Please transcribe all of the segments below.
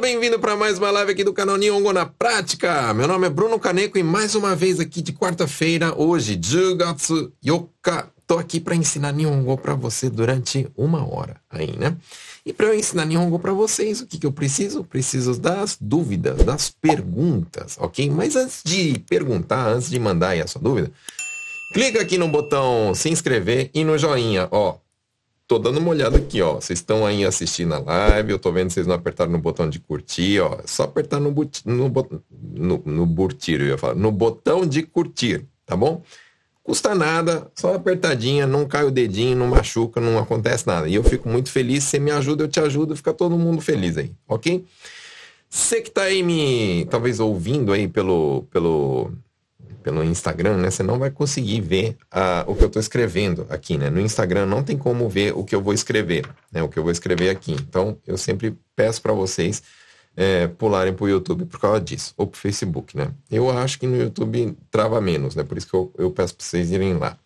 Bem-vindo para mais uma live aqui do canal Nihongo na Prática. Meu nome é Bruno Caneco e mais uma vez aqui de quarta-feira, hoje, Jugatsu Yoka. Tô aqui para ensinar Nihongo para você durante uma hora aí, né? E para eu ensinar Nihongo para vocês, o que, que eu preciso? Preciso das dúvidas, das perguntas, ok? Mas antes de perguntar, antes de mandar aí a sua dúvida, clica aqui no botão se inscrever e no joinha, ó tô dando uma olhada aqui, ó. Vocês estão aí assistindo a live, eu tô vendo vocês não apertaram no botão de curtir, ó. Só apertar no, no, no, no burtir, eu ia falar, no botão de curtir, tá bom? Custa nada, só apertadinha, não cai o dedinho, não machuca, não acontece nada. E eu fico muito feliz, você me ajuda, eu te ajudo, fica todo mundo feliz aí, ok? Você que tá aí me, talvez ouvindo aí pelo, pelo pelo Instagram, né, você não vai conseguir ver uh, o que eu estou escrevendo aqui, né? No Instagram não tem como ver o que eu vou escrever, né? O que eu vou escrever aqui. Então, eu sempre peço para vocês é, pularem para o YouTube por causa disso, ou para o Facebook, né? Eu acho que no YouTube trava menos, né? Por isso que eu, eu peço para vocês irem lá.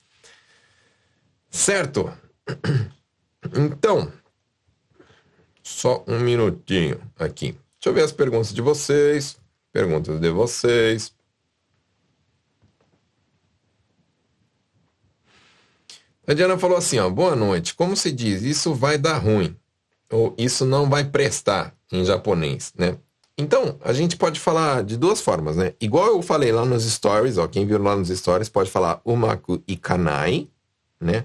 Certo? Então, só um minutinho aqui. Deixa eu ver as perguntas de vocês, perguntas de vocês. A Diana falou assim, ó, boa noite. Como se diz, isso vai dar ruim. Ou isso não vai prestar em japonês, né? Então, a gente pode falar de duas formas, né? Igual eu falei lá nos stories, ó, quem viu lá nos stories pode falar umaku ikanai, né?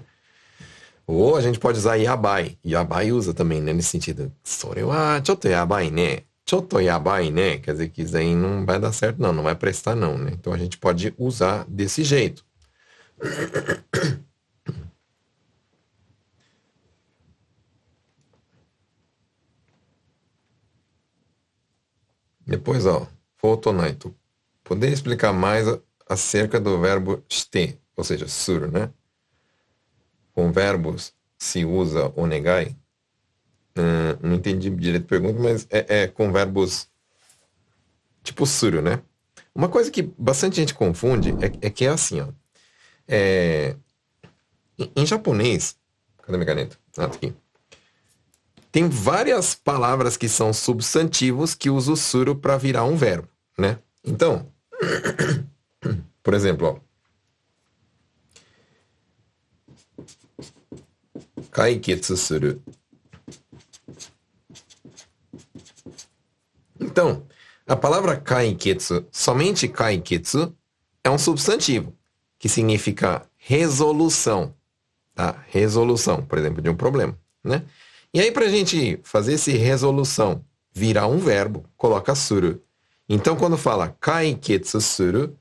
Ou a gente pode usar yabai. Yabai usa também, né? Nesse sentido. Sore wa choto yabai, né? Choto yabai, né? Quer dizer que isso aí não vai dar certo, não. Não vai prestar, não, né? Então a gente pode usar desse jeito. Depois, ó, Fortunato. Poderia explicar mais acerca do verbo ste, ou seja, sur, né? Com verbos se usa onegai. Uh, não entendi direito a pergunta, mas é, é com verbos tipo suru, né? Uma coisa que bastante gente confunde é, é que é assim, ó. É, em, em japonês, cadê minha caneta? Ah, tá aqui. Tem várias palavras que são substantivos que usa o suru para virar um verbo, né? Então, por exemplo, ó. Kaiketsu suru. Então, a palavra kaiketsu, somente kaiketsu, é um substantivo, que significa resolução, tá? Resolução, por exemplo, de um problema, né? E aí, para a gente fazer esse resolução virar um verbo, coloca suru. Então, quando fala kaiketsu suru,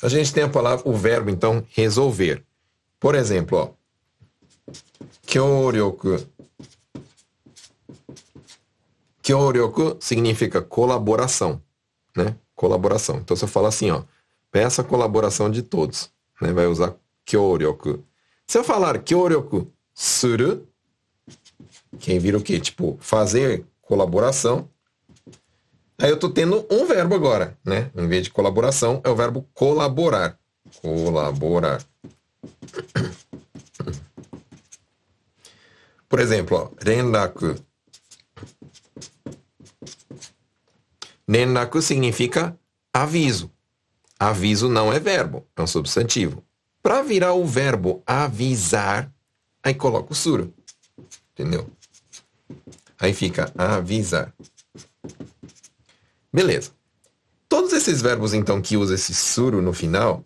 a gente tem a palavra, o verbo, então, resolver. Por exemplo, ó, kyoryoku. Kyoryoku significa colaboração, né? Colaboração. Então, você fala assim, ó, peça a colaboração de todos, né? Vai usar 協力. Se eu falar kyoroku suru, quem vira o quê? Tipo, fazer colaboração. Aí eu tô tendo um verbo agora, né? Em vez de colaboração, é o verbo colaborar. Colaborar. Por exemplo, ó, renraku. Significa aviso. Aviso não é verbo, é um substantivo. Para virar o verbo avisar, aí coloca o suro. Entendeu? Aí fica avisar. Beleza. Todos esses verbos, então, que usam esse suro no final,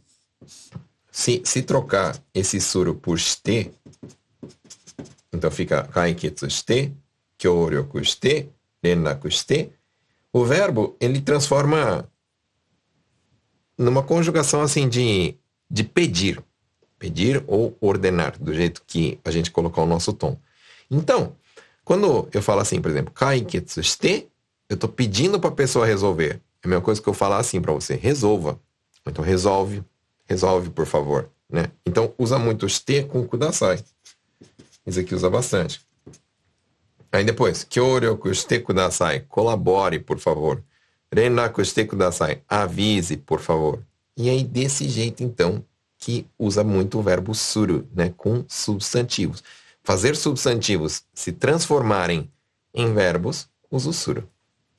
se, se trocar esse suro por ste, então fica kaiketsu shite, kyoryoku shite, shite, o verbo, ele transforma numa conjugação assim de, de pedir pedir ou ordenar, do jeito que a gente colocar o nosso tom. Então, quando eu falo assim, por exemplo, kaiketsu shite, eu estou pedindo para a pessoa resolver. É a mesma coisa que eu falar assim para você, resolva. Então, resolve, resolve, por favor. Né? Então, usa muito shite com kudasai. Isso aqui usa bastante. Aí depois, kyoryoku shite kudasai, colabore, por favor. Renaku shite kudasai, avise, por favor. E aí, desse jeito, então, que usa muito o verbo suru, né, com substantivos. fazer substantivos se transformarem em verbos, usa o suru.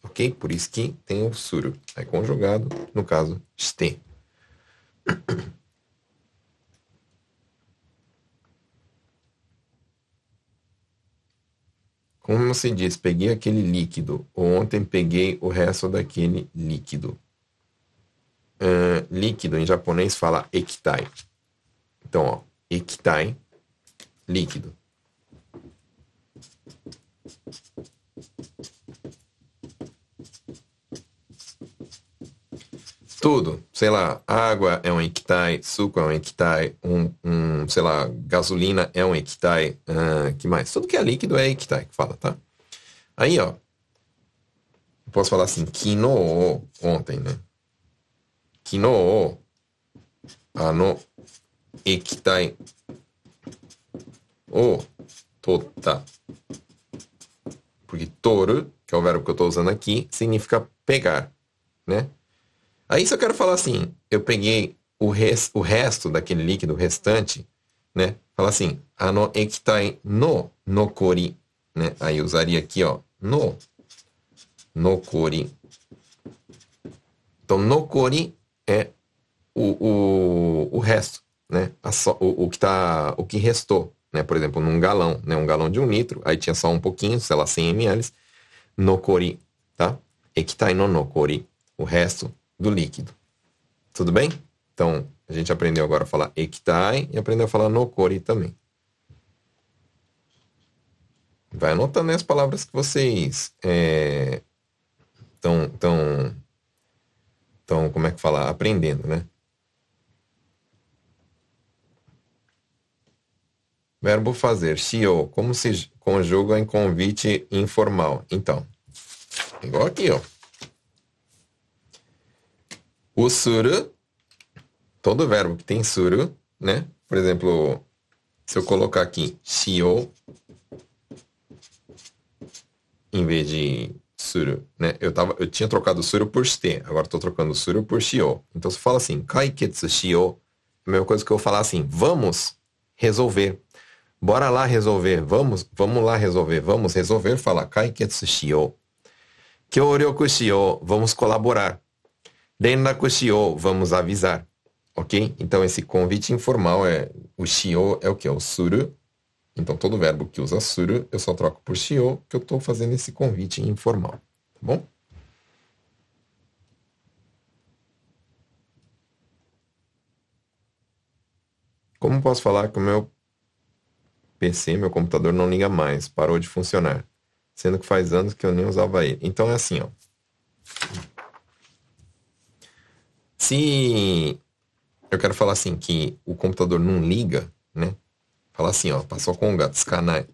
Ok? Por isso que tem o suru. É conjugado, no caso, ste. Como se diz, peguei aquele líquido. Ontem peguei o resto daquele líquido. Uh, líquido em japonês fala ekitai. Então, ó, ekitai, líquido. Tudo, sei lá, água é um equitai, suco é um equitai, um, um, sei lá, gasolina é um equitai, uh, que mais? Tudo que é líquido é equitai que fala, tá? Aí, ó, posso falar assim, kino, ontem, né? Kino, ano, ekitai, o, tota. Porque toru, que é o verbo que eu estou usando aqui, significa pegar, né? Aí só quero falar assim, eu peguei o, res, o resto daquele líquido restante, né? Fala assim, ano ekitai no nokori, né? Aí usaria aqui, ó, no nokori. Então, nokori é o, o, o resto, né? So, o, o, que tá, o que restou, né? Por exemplo, num galão, né? Um galão de um litro, aí tinha só um pouquinho, sei lá, 100 ml, nokori, tá? Ekitai no nokori, o resto do líquido. Tudo bem? Então, a gente aprendeu agora a falar ekitai e aprendeu a falar nokori também. Vai anotando as palavras que vocês estão, é, tão, tão, como é que fala? Aprendendo, né? Verbo fazer, shio, como se conjuga em convite informal? Então, igual aqui, ó. O suru, todo verbo que tem suru, né? Por exemplo, se eu colocar aqui shio, em vez de suru, né? Eu, tava, eu tinha trocado suru por shite, agora estou trocando suru por shio. Então, eu falo assim, kaiketsu shio, a mesma coisa que eu falar assim, vamos resolver. Bora lá resolver, vamos, vamos lá resolver, vamos resolver, fala kaiketsu shio. Kyoryoku shio, vamos colaborar. Renraku shio, vamos avisar. Ok? Então, esse convite informal é... O shio é o que? É o suru. Então, todo verbo que usa suru, eu só troco por shio, que eu estou fazendo esse convite informal. Tá bom? Como posso falar que o meu PC, meu computador, não liga mais, parou de funcionar, sendo que faz anos que eu nem usava ele. Então é assim, ó. Se eu quero falar assim que o computador não liga, né? Fala assim, ó, passou com ga tsukanai.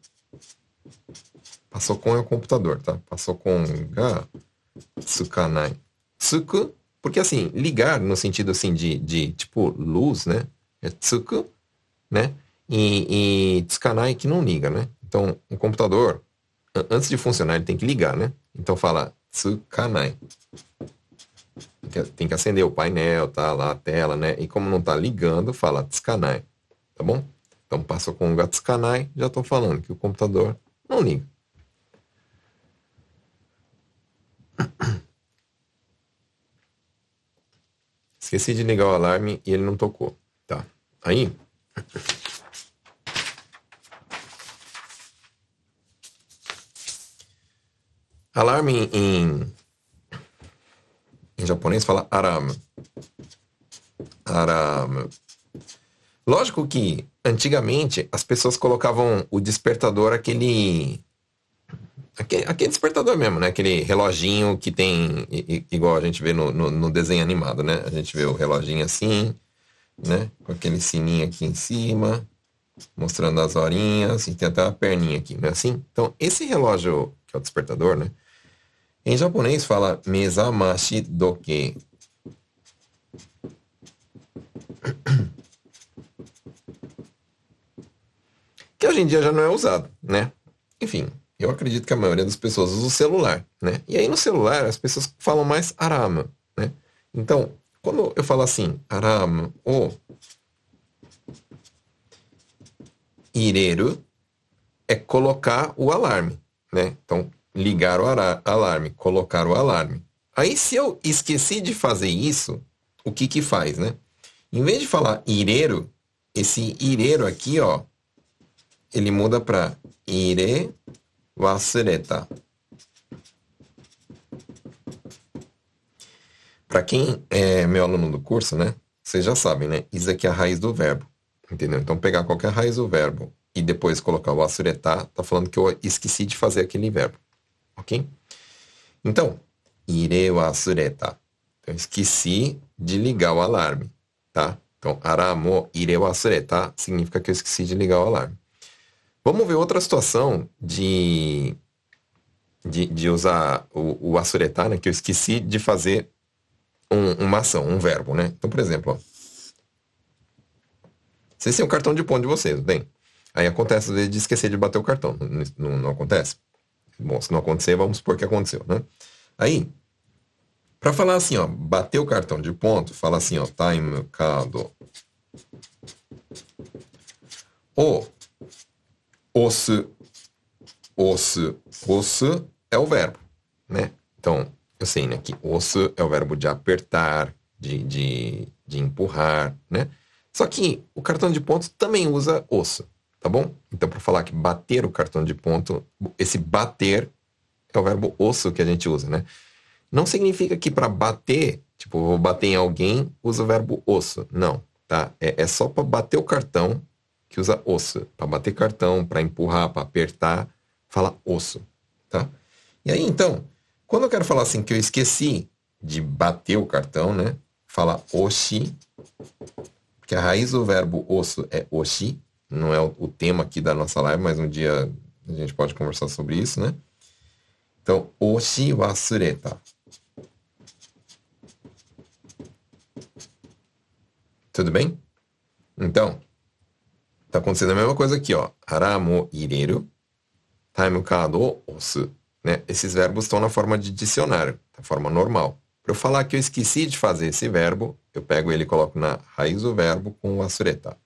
Passou com é o computador, tá? Passou com ga tsukanai. Tsuku, porque assim, ligar no sentido assim de, de tipo luz, né? É tsuku, né? E, e tsukanai que não liga, né? Então, o computador, antes de funcionar, ele tem que ligar, né? Então fala tsukanai tem que acender o painel, tá lá a tela, né? E como não tá ligando, fala Tsukanai, tá bom? Então passa com o Gatsukanai, já estou falando que o computador não liga. Esqueci de ligar o alarme e ele não tocou. Tá. Aí. Alarme em em japonês fala arama. Arama. Lógico que antigamente as pessoas colocavam o despertador aquele aquele, aquele despertador mesmo, né? Aquele reloginho que tem igual a gente vê no, no, no, desenho animado, né? A gente vê o reloginho assim, né? Com aquele sininho aqui em cima, mostrando as horinhas e tem até a perninha aqui, não é assim? Então esse relógio que é o despertador, né? Em japonês fala mezamashi doke. Que hoje em dia já não é usado, né? Enfim, eu acredito que a maioria das pessoas usa o celular, né? E aí no celular as pessoas falam mais arama, né? Então, quando eu falo assim, arama, o ireru, é colocar o alarme, né? Então, ligar o alarme, colocar o alarme. Aí, se eu esqueci de fazer isso, o que que faz, né? Em vez de falar ireiro, esse ireiro aqui, ó, ele muda para ire wasureta. Para quem é meu aluno do curso, né? Vocês já sabem, né? Isso aqui é a raiz do verbo. Entendeu? Então, pegar qualquer raiz do verbo e depois colocar o asuretá, tá falando que eu esqueci de fazer aquele verbo. Ok? Então, ire wa asureta. Então, esqueci de ligar o alarme, tá? Então, aramo ire wa asureta significa que eu esqueci de ligar o alarme. Vamos ver outra situação de, de, de usar o, o asuretá, né? Que eu esqueci de fazer um, uma ação, um verbo, né? Então, por exemplo, ó, vocês têm o cartão de ponto de vocês, bem? Aí acontece de esquecer de bater o cartão. Não, não, não, acontece? Bom, se não acontecer, vamos supor que aconteceu, né? Aí, para falar assim, ó, bater o cartão de ponto, fala assim, ó, time card. O osso, osso, osso é o verbo, né? Então, eu sei, né, que osso é o verbo de apertar, de, de, de empurrar, né? Só que o cartão de ponto também usa osso, tá bom? Então, para falar que bater o cartão de ponto, esse bater é o verbo osso que a gente usa, né? Não significa que para bater, tipo, vou bater em alguém, usa o verbo osso. Não, tá? É, é só para bater o cartão que usa osso. Para bater cartão, para empurrar, para apertar, fala osso, tá? E aí, então, quando eu quero falar assim que eu esqueci de bater o cartão, né? Fala oshi, porque a raiz do verbo osso é oshi, não é o, tema aqui da nossa live, mas um dia a gente pode conversar sobre isso, né? Então, oshi wasureta. Tudo bem? Então, tá acontecendo a mesma coisa aqui, ó. Haramo ireru, time card osu. Né? Esses verbos estão na forma de dicionário, na forma normal. Para eu falar que eu esqueci de fazer esse verbo, eu pego ele e coloco na raiz do verbo com o asureta.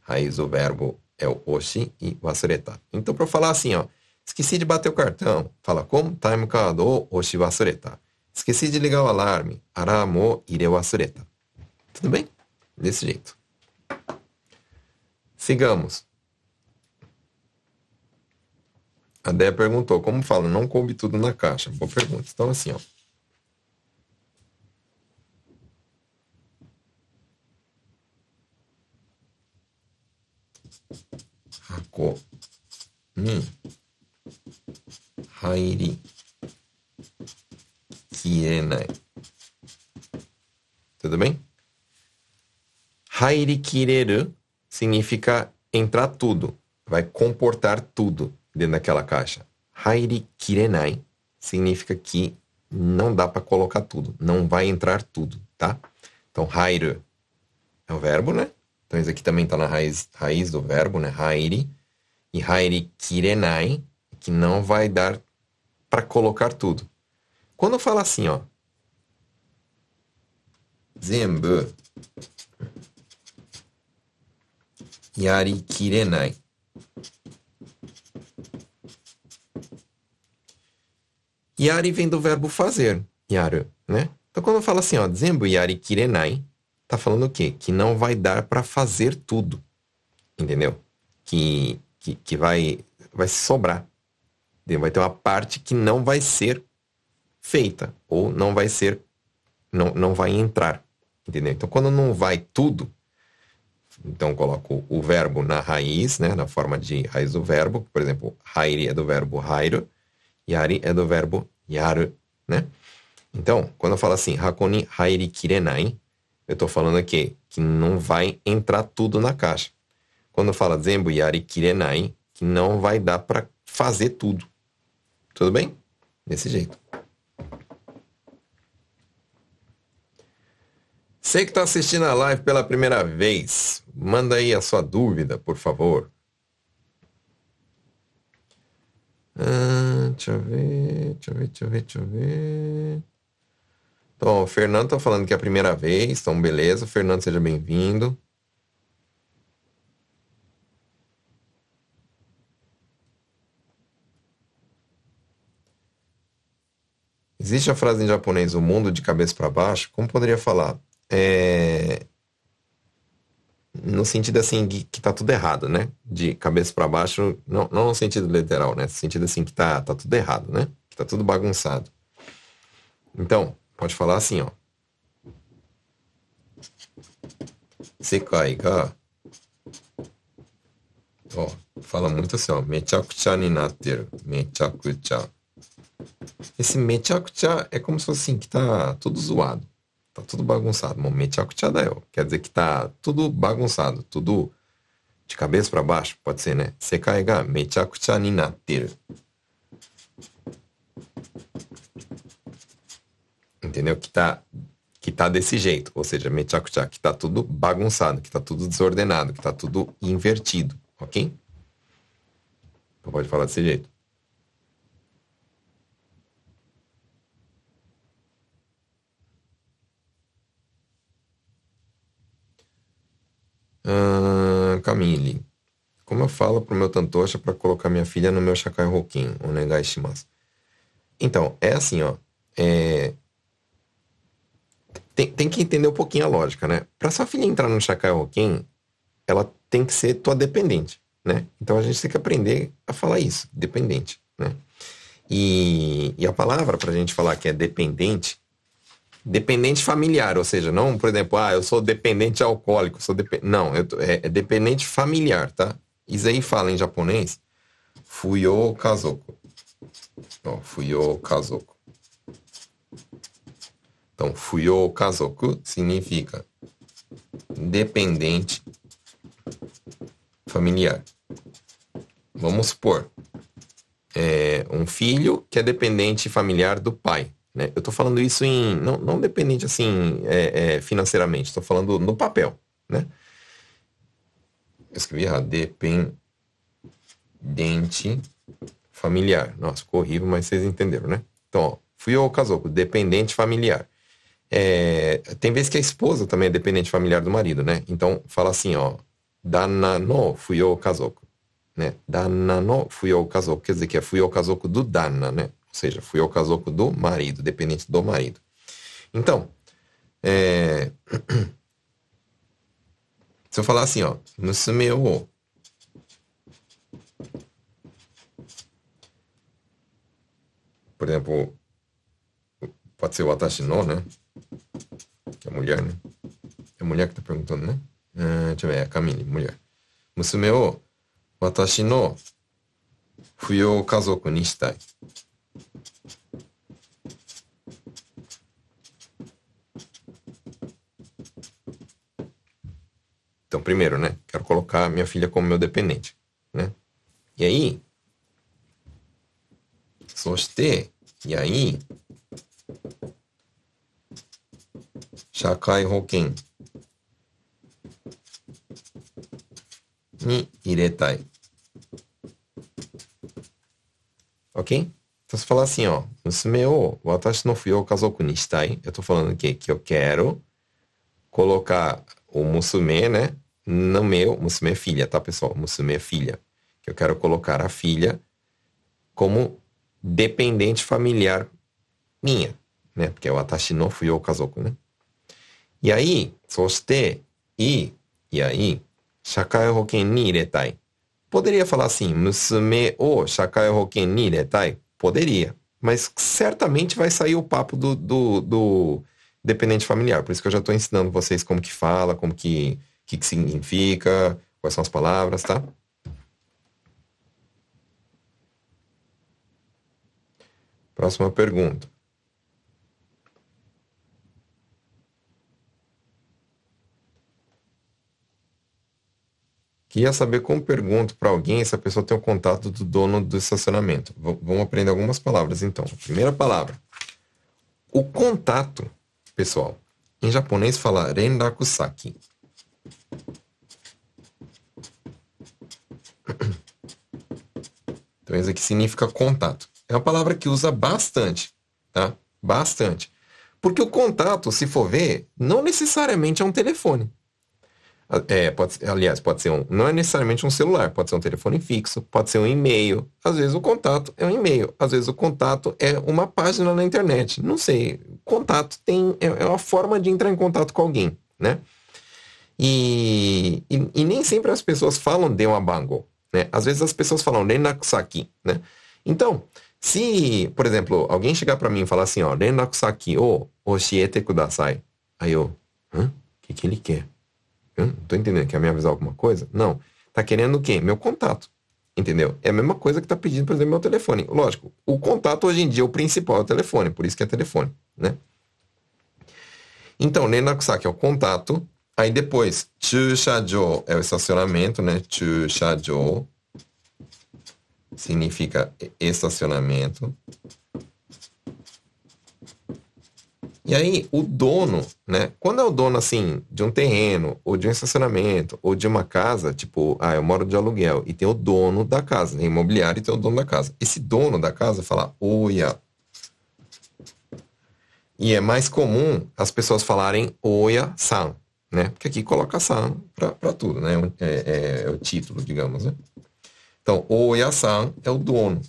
Raiz do verbo é o oshi e o asureta. Então, para eu falar assim, ó, esqueci de bater o cartão, fala como time kado oshi wasureta. Esqueci de ligar o alarme, aramo ire wasureta. Tudo bem? Desse jeito. Sigamos. A Dé perguntou, como fala, não coube tudo na caixa? Boa pergunta. Então, assim, ó. Hako ni hairi kirenai. Tudo bem? Hairi kireru significa entrar tudo, vai comportar tudo dentro daquela caixa. Hairi kirenai significa que não dá para colocar tudo, não vai entrar tudo, tá? Então, hairu é o verbo, né? Então, isso aqui também está na raiz, raiz do verbo, né? Hairi. E hairi kirenai, que não vai dar para colocar tudo. Quando eu falo assim, ó. Zenbu yari kirenai. Yari vem do verbo fazer, yaru, né? Então quando eu falo assim, ó, zenbu yari kirenai, tá falando o quê? Que não vai dar para fazer tudo. Entendeu? Que, que, que vai, vai sobrar. Vai ter uma parte que não vai ser feita. Ou não vai ser. Não, não vai entrar. Entendeu? Então quando não vai tudo, então coloco o verbo na raiz, né? Na forma de raiz do verbo. Por exemplo, hairi é do verbo hairu. Yari é do verbo yaru, né? Então, quando eu falo assim, hakoni hairi kirenai, eu estou falando aqui que não vai entrar tudo na caixa. Quando fala zenbu yari kirenai, que não vai dar para fazer tudo. Tudo bem? Desse jeito. Você que está assistindo a live pela primeira vez, manda aí a sua dúvida, por favor. Ah, deixa eu ver, deixa eu ver, deixa eu ver, deixa eu ver. Então, o Fernando está falando que é a primeira vez, então beleza. Fernando, seja bem-vindo. Existe a frase em japonês, o mundo de cabeça para baixo? Como poderia falar? É... No sentido assim, que, que tá tudo errado, né? De cabeça para baixo, não, não no sentido literal, né? No sentido assim, que tá, tá tudo errado, né? Que tá tudo bagunçado. Então, pode falar assim, ó. Sekai ga Ó, fala muito assim, ó. Mechakucha ni. Mechakucha. Esse mechakucha é como se fosse assim, que tá tudo zoado. Tá tudo bagunçado. Eu. Quer dizer que tá tudo bagunçado. Tudo de cabeça para baixo. Pode ser, né? Sekai ga mechakucha. Entendeu? Que tá que tá desse jeito, ou seja, mechakucha, que tá tudo bagunçado, que tá tudo desordenado, que tá tudo invertido. Ok? Então pode falar desse jeito. Camille. Como eu falo pro meu tantocha para colocar minha filha no meu Shakai Hokin? Onegai shimasu. Então, é assim, ó. É... Tem, tem que entender um pouquinho a lógica, né? Para sua filha entrar no Shakai Hokin, ela tem que ser tua dependente, né? Então a gente tem que aprender a falar isso, dependente, né? E, e a palavra para a gente falar que é dependente, dependente familiar, ou seja, não, por exemplo, ah, eu sou dependente alcoólico, sou dep... não, eu, é, é, dependente familiar, tá? Isso aí fala em japonês, fuyo kazoku. Ó, fuyo kazoku. Então, fuyo kazoku significa dependente familiar. Vamos supor, é, um filho que é dependente familiar do pai. Né? Eu estou falando isso em. Não, não dependente assim é, é, financeiramente, estou falando no papel. Né? Eu escrevi errado. Dependente familiar. Nossa, ficou horrível, mas vocês entenderam, né? Então, ó, fui ao casoco, dependente familiar. É, tem vezes que a esposa também é dependente familiar do marido, né? Então, fala assim, ó. Danna no fuyo kazoku. Né? Danna no fuyo kazoku. Quer dizer que é fuyo kazoku do Danna, né? Ou seja, fui ao casoco do marido, dependente do marido. Então, é... se eu falar assim, ó, musume o por exemplo, pode ser o Atashino, né? Que é mulher, né? É mulher que tá perguntando, né? Ah, deixa eu ver, é a Camille, mulher. Musume o watashi no fuyou kazoku ni. Então, primeiro, né? Quero colocar minha filha como meu dependente, né? E aí, soste, e aí, shakai hoken ni iretai. Ok? Então, se falar assim, ó, musume o watashi no fuyou é kazoku ni shitai, tá eu tô falando o quê? Que eu quero colocar o musume, né? No meu, musume é filha, tá, pessoal? Musume é filha. Que eu quero colocar a filha como dependente familiar minha, né? Porque é o atashi no o kazoku, né? E aí, soste, e, e aí, shakai hoken ni iretai. Poderia falar assim, musume o shakai hoken ni iretai? Poderia. Mas certamente vai sair o papo do, do, do dependente familiar. Por isso que eu já estou ensinando vocês como que fala, como que, que, que significa, quais são as palavras, tá? Próxima pergunta. Queria saber como pergunto para alguém se a pessoa tem o contato do dono do estacionamento. V vamos aprender algumas palavras então. Primeira palavra. O contato, pessoal, em japonês fala rendakusaki. Então isso aqui significa contato. É uma palavra que usa bastante, tá? Bastante. Porque o contato, se for ver, não necessariamente é um telefone. É, pode, aliás, pode ser um. Não é necessariamente um celular, pode ser um telefone fixo, pode ser um e-mail. Às vezes o contato é um e-mail, às vezes o contato é uma página na internet. Não sei. Contato tem. É, é uma forma de entrar em contato com alguém, né? E, e, e nem sempre as pessoas falam de uma bango, né? Às vezes as pessoas falam renakusaki, né? Então, se, por exemplo, alguém chegar para mim e falar assim, ó, renakusaki o oshiete kudasai. Aí eu, hã? O que, que ele quer? Eu não tô entendendo. Quer me avisar alguma coisa? Não. Tá querendo o quê? Meu contato. Entendeu? É a mesma coisa que tá pedindo, por exemplo, meu telefone. Lógico, o contato hoje em dia, o principal é o telefone, por isso que é telefone, né? Então, Nenakusaki é o contato. Aí depois, Chushajo é o estacionamento, né? Chushajo significa estacionamento. E aí, o dono, né? Quando é o dono, assim, de um terreno, ou de um estacionamento, ou de uma casa, tipo, ah, eu moro de aluguel, e tem o dono da casa, né? imobiliário e tem o dono da casa. Esse dono da casa fala, oia. E é mais comum as pessoas falarem oia-san, né? Porque aqui coloca san para tudo, né? É, é, é, o título, digamos, né? Então, oia-san é o dono,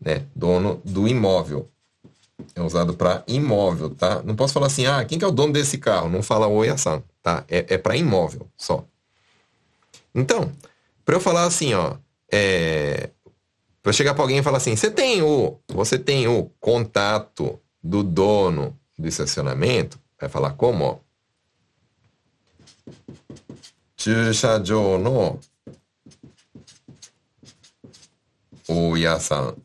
né? Dono do imóvel É usado para imóvel, tá? Não posso falar assim, ah, quem que é o dono desse carro? Não fala oi ação, tá? É, é para imóvel só. Então, para eu falar assim, ó, é, para eu chegar para alguém e falar assim, você tem o, você tem o contato do dono do estacionamento? Vai falar como, ó? 駐車場の大家さん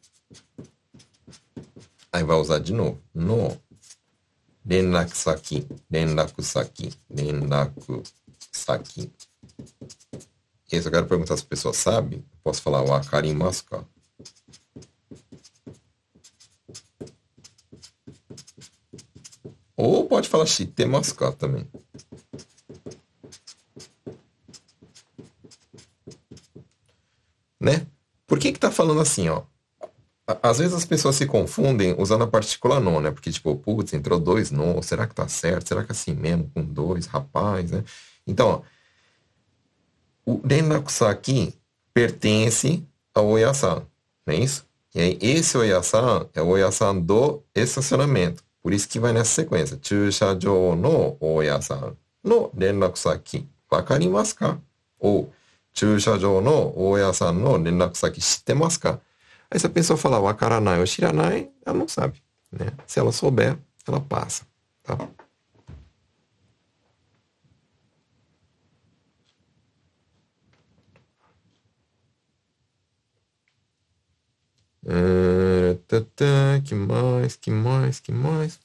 Aí vai usar de novo. No. Renrakusaki. Renrakusaki. Renrakusaki. E aí, se eu quero perguntar se a pessoa sabe, posso falar o akarimasu ka? Ou pode falar shitemasu ka também. Né? Por que que tá falando assim, ó? Às vezes as pessoas se confundem usando a partícula no, né? Porque, tipo, putz, entrou dois no, será que tá certo? Será que é assim mesmo, com dois, rapaz, né? Então, ó, o aqui pertence ao Oyasan, não é isso? E aí, esse Oyasan é o Oyasan do estacionamento. Por isso que vai nessa sequência. Chushajo no Oyasan no Renrakusaki. Wakarimasu ka? Ou Chushajo no Oyasan no Renrakusaki shitemasu ka? Aí se a pessoa falar o Akaranai ou Shiranai, ela não sabe. Né? Se ela souber, ela passa. Tá? Uh, tá, tá, que mais, que mais, que mais?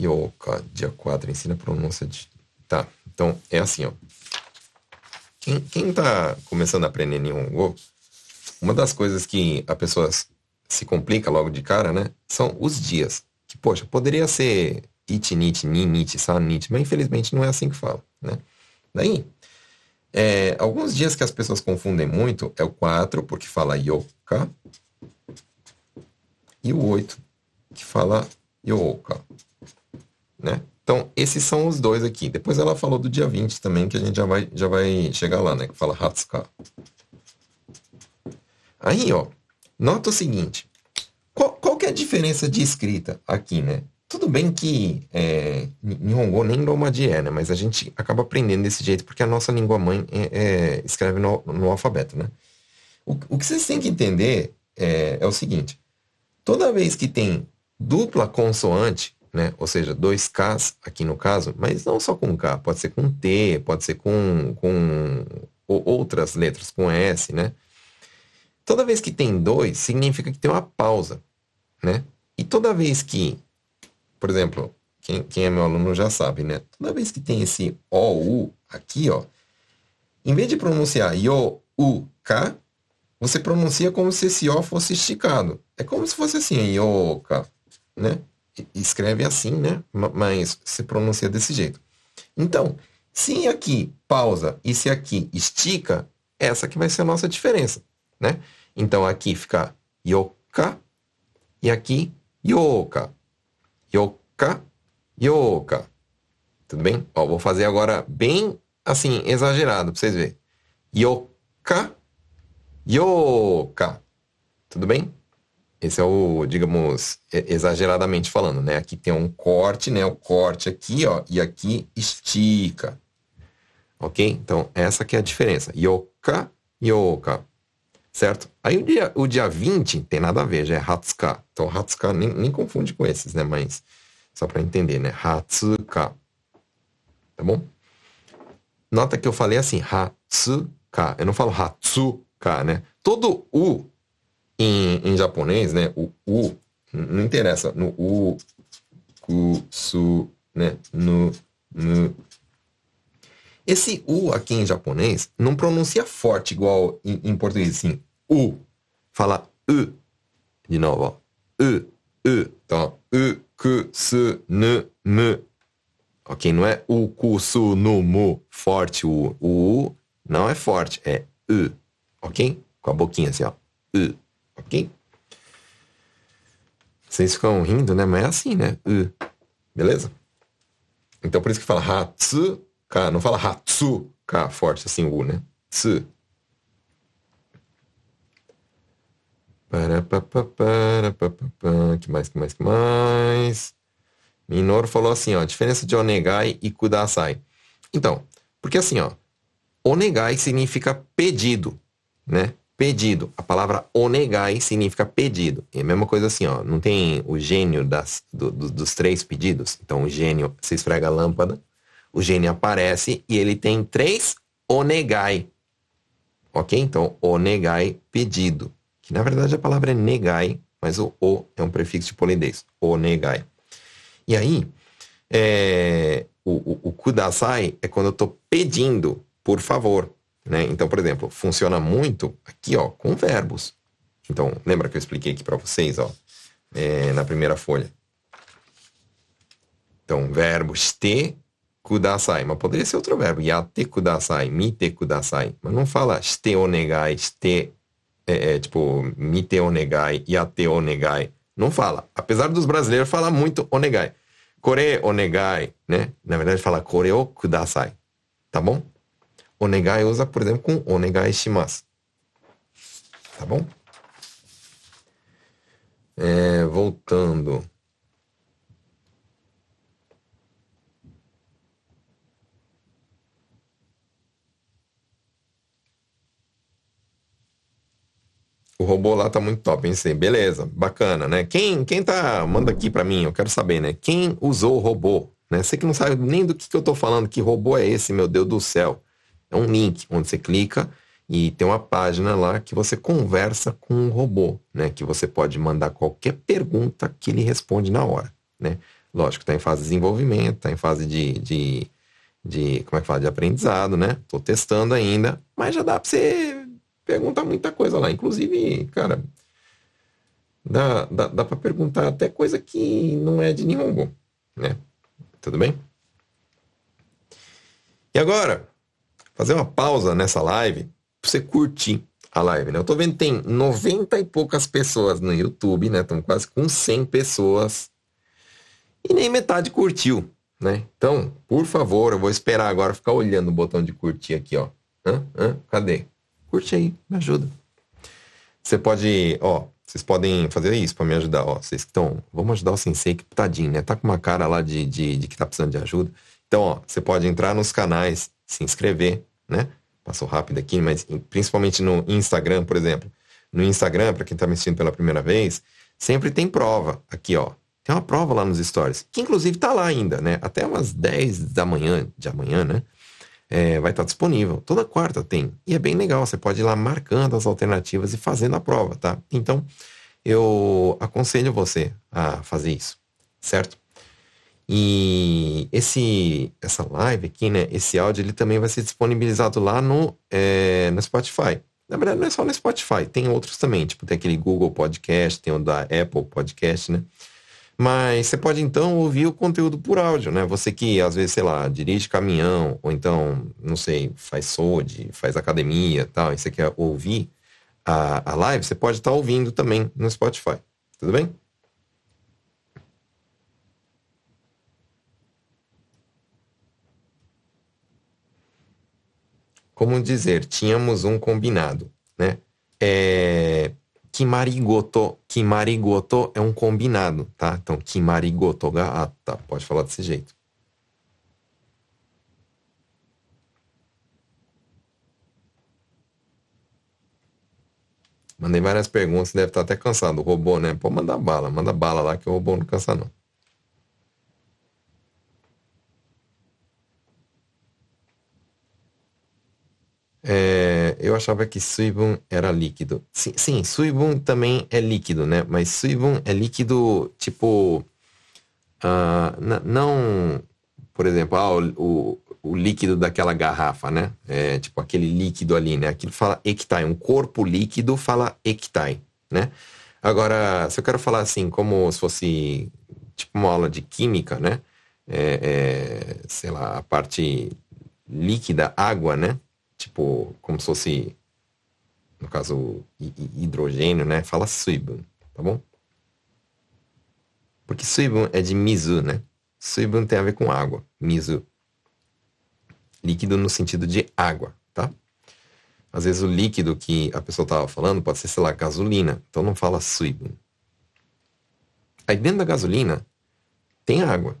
Yoka, dia 4, ensina a pronúncia de Tá, então é assim, ó. Quem, quem tá começando a aprender Nihongo, uma das coisas que a pessoa se complica logo de cara, né, são os dias. Que, poxa, poderia ser ichi, nichi, ni, nichi, san, nichi, mas infelizmente não é assim que fala, né. Daí, é, alguns dias que as pessoas confundem muito é o 4, porque fala yoka, e o 8, que fala yoka, né? Então, esses são os dois aqui. Depois ela falou do dia 20 também, que a gente já vai, já vai chegar lá, né? Que fala Hatsuka. Aí, ó, nota o seguinte. Qual, qual que é a diferença de escrita aqui, né? Tudo bem que é, Nihongo nem Romaji é, né? Mas a gente acaba aprendendo desse jeito porque a nossa língua mãe é, é, escreve no, no, alfabeto, né? O, o, que vocês têm que entender é, é o seguinte. Toda vez que tem dupla consoante, né? Ou seja, dois Ks aqui no caso, mas não só com K, pode ser com T, pode ser com, com outras letras, com S, né? Toda vez que tem dois, significa que tem uma pausa, né? E toda vez que, por exemplo, quem, quem é meu aluno já sabe, né? Toda vez que tem esse OU aqui, ó, em vez de pronunciar yo, u, k, você pronuncia como se esse O fosse esticado. É como se fosse assim, yo, k, né? Escreve assim, né? Mas se pronuncia desse jeito. Então, se aqui pausa e se aqui estica, essa que vai ser a nossa diferença, né? Então aqui fica yoka, E aqui, yoka. Yoka, yoka. Tudo bem? Ó, vou fazer agora bem assim, exagerado, pra vocês verem. Yoka, yoka. Tudo bem? Esse é o, digamos, exageradamente falando, né? Aqui tem um corte, né? O corte aqui, ó, e aqui estica. Ok? Então, essa que é a diferença. Yoka, yoka. Certo? Aí o dia, o dia 20 tem nada a ver, já é Hatsuka. Então, Hatsuka nem, nem confunde com esses, né? Mas só para entender, né? Hatsuka. Tá bom? Nota que eu falei assim, Hatsuka. Eu não falo Hatsuka, né? Todo U em, em japonês, né? O U, não interessa. No U, Ku, Su, né? No, no. Esse U aqui em japonês não pronuncia forte igual em, em português, assim. U. Fala U. De novo, ó. U, U. Então, U, Ku, Su, Nu, Mu. Ok? Não é U, Ku, Su, Nu, Mu. Forte o U. U não é forte, é U. Ok? Com a boquinha assim, ó. U. Ok? Vocês ficam rindo, né? Mas é assim, né? Beleza? Então por isso que fala Hatsuka. Não fala Hatsuka forte assim, U, né? Tsu. Para, para, para, para, que mais, que mais, que mais? Minoru falou assim, ó, diferença de onegai e kudasai. Então, porque assim, ó, onegai significa pedido, né? Pedido. A palavra onegai significa pedido. É a mesma coisa assim, ó. Não tem o gênio das, do, do, dos três pedidos? Então o gênio, você esfrega a lâmpada, o gênio aparece e ele tem três onegai. Ok? Então, onegai, pedido. Que na verdade a palavra é negai, mas o o é um prefixo de polidez. Onegai. E aí, é, o, o, o kudasai é quando eu estou pedindo, por favor. Né? Então, por exemplo, funciona muito aqui ó, com verbos. Então, lembra que eu expliquei aqui para vocês ó, é, na primeira folha? Então, verbo shite kudasai, mas poderia ser outro verbo, yate kudasai, mite kudasai, mas não fala shite onegai, shite, é, é, tipo, mite onegai, yate onegai, não fala. Apesar dos brasileiros falar muito onegai. Kore onegai, né? Na verdade fala kore o kudasai, tá bom? Onegai usa, por exemplo, com onegai shimasu. Tá bom? É, voltando. O robô lá tá muito top, pensei, beleza, bacana, né? Quem, quem tá, manda aqui para mim, eu quero saber, né? Quem usou o robô, né? Você que não sabe nem do que, que eu tô falando, que robô é esse, meu Deus do céu. É um link onde você clica e tem uma página lá que você conversa com um robô, né? Que você pode mandar qualquer pergunta que ele responde na hora, né? Lógico, está em fase de desenvolvimento, está em fase de, de, de, como é que fala, de aprendizado, né? Estou testando ainda, mas já dá para você perguntar muita coisa lá. Inclusive, cara, dá, dá, dá para perguntar até coisa que não é de Nihongo, né? Tudo bem? E agora, fazer uma pausa nessa live pra você curtir a live, né? Eu tô vendo tem 90 e poucas pessoas no YouTube, né? Estão quase com 100 pessoas. E nem metade curtiu, né? Então, por favor, eu vou esperar agora ficar olhando o botão de curtir aqui, ó. Hã? Hã? Cadê? Curte aí, me ajuda. Você pode, ó, vocês podem fazer isso para me ajudar, ó. Vocês que estão, vamos ajudar o sensei que tadinho, né? Tá com uma cara lá de, de, de que tá precisando de ajuda. Então, ó, você pode entrar nos canais, se inscrever, né? Passou rápido aqui, mas principalmente no Instagram, por exemplo. No Instagram, para quem está me assistindo pela primeira vez, sempre tem prova. Aqui, ó. Tem uma prova lá nos stories, que inclusive está lá ainda, né? Até umas 10 da manhã, de amanhã, né? É, vai estar tá disponível. Toda quarta tem. E é bem legal. Você pode ir lá marcando as alternativas e fazendo a prova, tá? Então, eu aconselho você a fazer isso, certo? E esse, essa live aqui, né? Esse áudio, ele também vai ser disponibilizado lá no, é, no Spotify. Na verdade, não é só no Spotify, tem outros também. Tipo, tem aquele Google Podcast, tem o da Apple Podcast, né? Mas você pode então ouvir o conteúdo por áudio, né? Você que às vezes, sei lá, dirige caminhão, ou então, não sei, faz SOD, faz academia tal, e você quer ouvir a, a live, você pode estar tá ouvindo também no Spotify. Tudo bem? Como dizer, tínhamos um combinado, né? É, kimarigoto, kimarigoto é um combinado, tá? Então, kimarigoto ga atta, pode falar desse jeito. Mandei várias perguntas, deve estar até cansado. O robô, né? Pode mandar bala, manda bala lá que o robô não cansa não. É, eu achava que suibun era líquido. Sim, sim, suibun também é líquido, né? Mas suibun é líquido, tipo... Uh, não, por exemplo, ah, o, o, líquido daquela garrafa, né? É, tipo aquele líquido ali, né? Aquilo fala ekitai. Um corpo líquido fala ekitai, né? Agora, se eu quero falar assim, como se fosse tipo uma aula de química, né? É, é, sei lá, a parte líquida, água, né? Tipo, como se fosse, no caso, hidrogênio, né? Fala suibun, tá bom? Porque suibun é de mizu, né? Suibun tem a ver com água, mizu. Líquido no sentido de água, tá? Às vezes o líquido que a pessoa estava falando pode ser, sei lá, gasolina. Então não fala suibun. Aí dentro da gasolina tem água.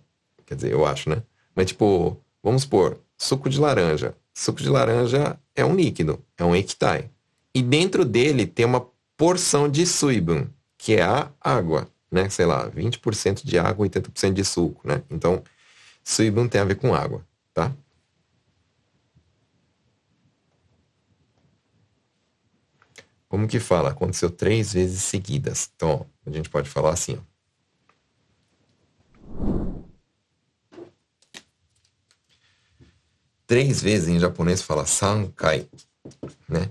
Quer dizer, eu acho, né? Mas tipo, vamos supor, suco de laranja. Suco de laranja é um líquido, é um ekitai. E dentro dele tem uma porção de suibun, que é a água, né? Sei lá, 20% de água, 80% de suco, né? Então, suibun tem a ver com água, tá? Como que fala? Aconteceu três vezes seguidas. Então, ó, a gente pode falar assim, ó. Três vezes em japonês fala sankai, né?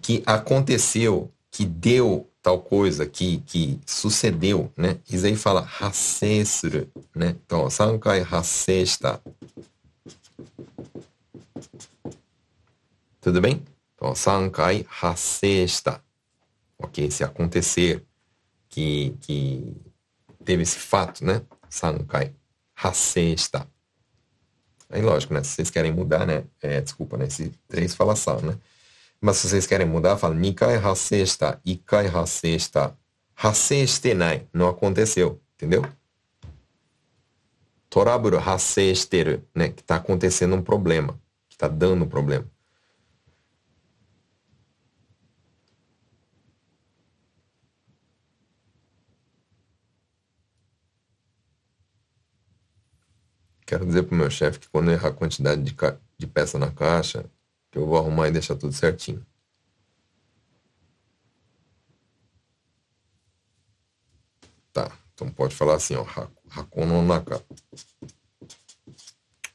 Que aconteceu, que deu tal coisa, que, que sucedeu, né? Isso aí fala hasesuru, né? Então, sankai hasesta. Tudo bem? Então, sankai hasesta. Ok? Se acontecer, que, que teve esse fato, né? Sankai hasesta. Aí, lógico, né? Se vocês querem mudar, né? É, desculpa, né? Esse três fala sal, né? Mas se vocês querem mudar, fala Nikai hasesta, Ikai hasesta. Hasestenai. Não aconteceu, entendeu? Toraburo hasesteru, né? Que tá acontecendo um problema. Que tá dando um problema. Quero dizer pro meu chefe que quando eu errar a quantidade de, de peça na caixa, que eu vou arrumar e deixar tudo certinho. Tá, então pode falar assim, ó, Hako no naka.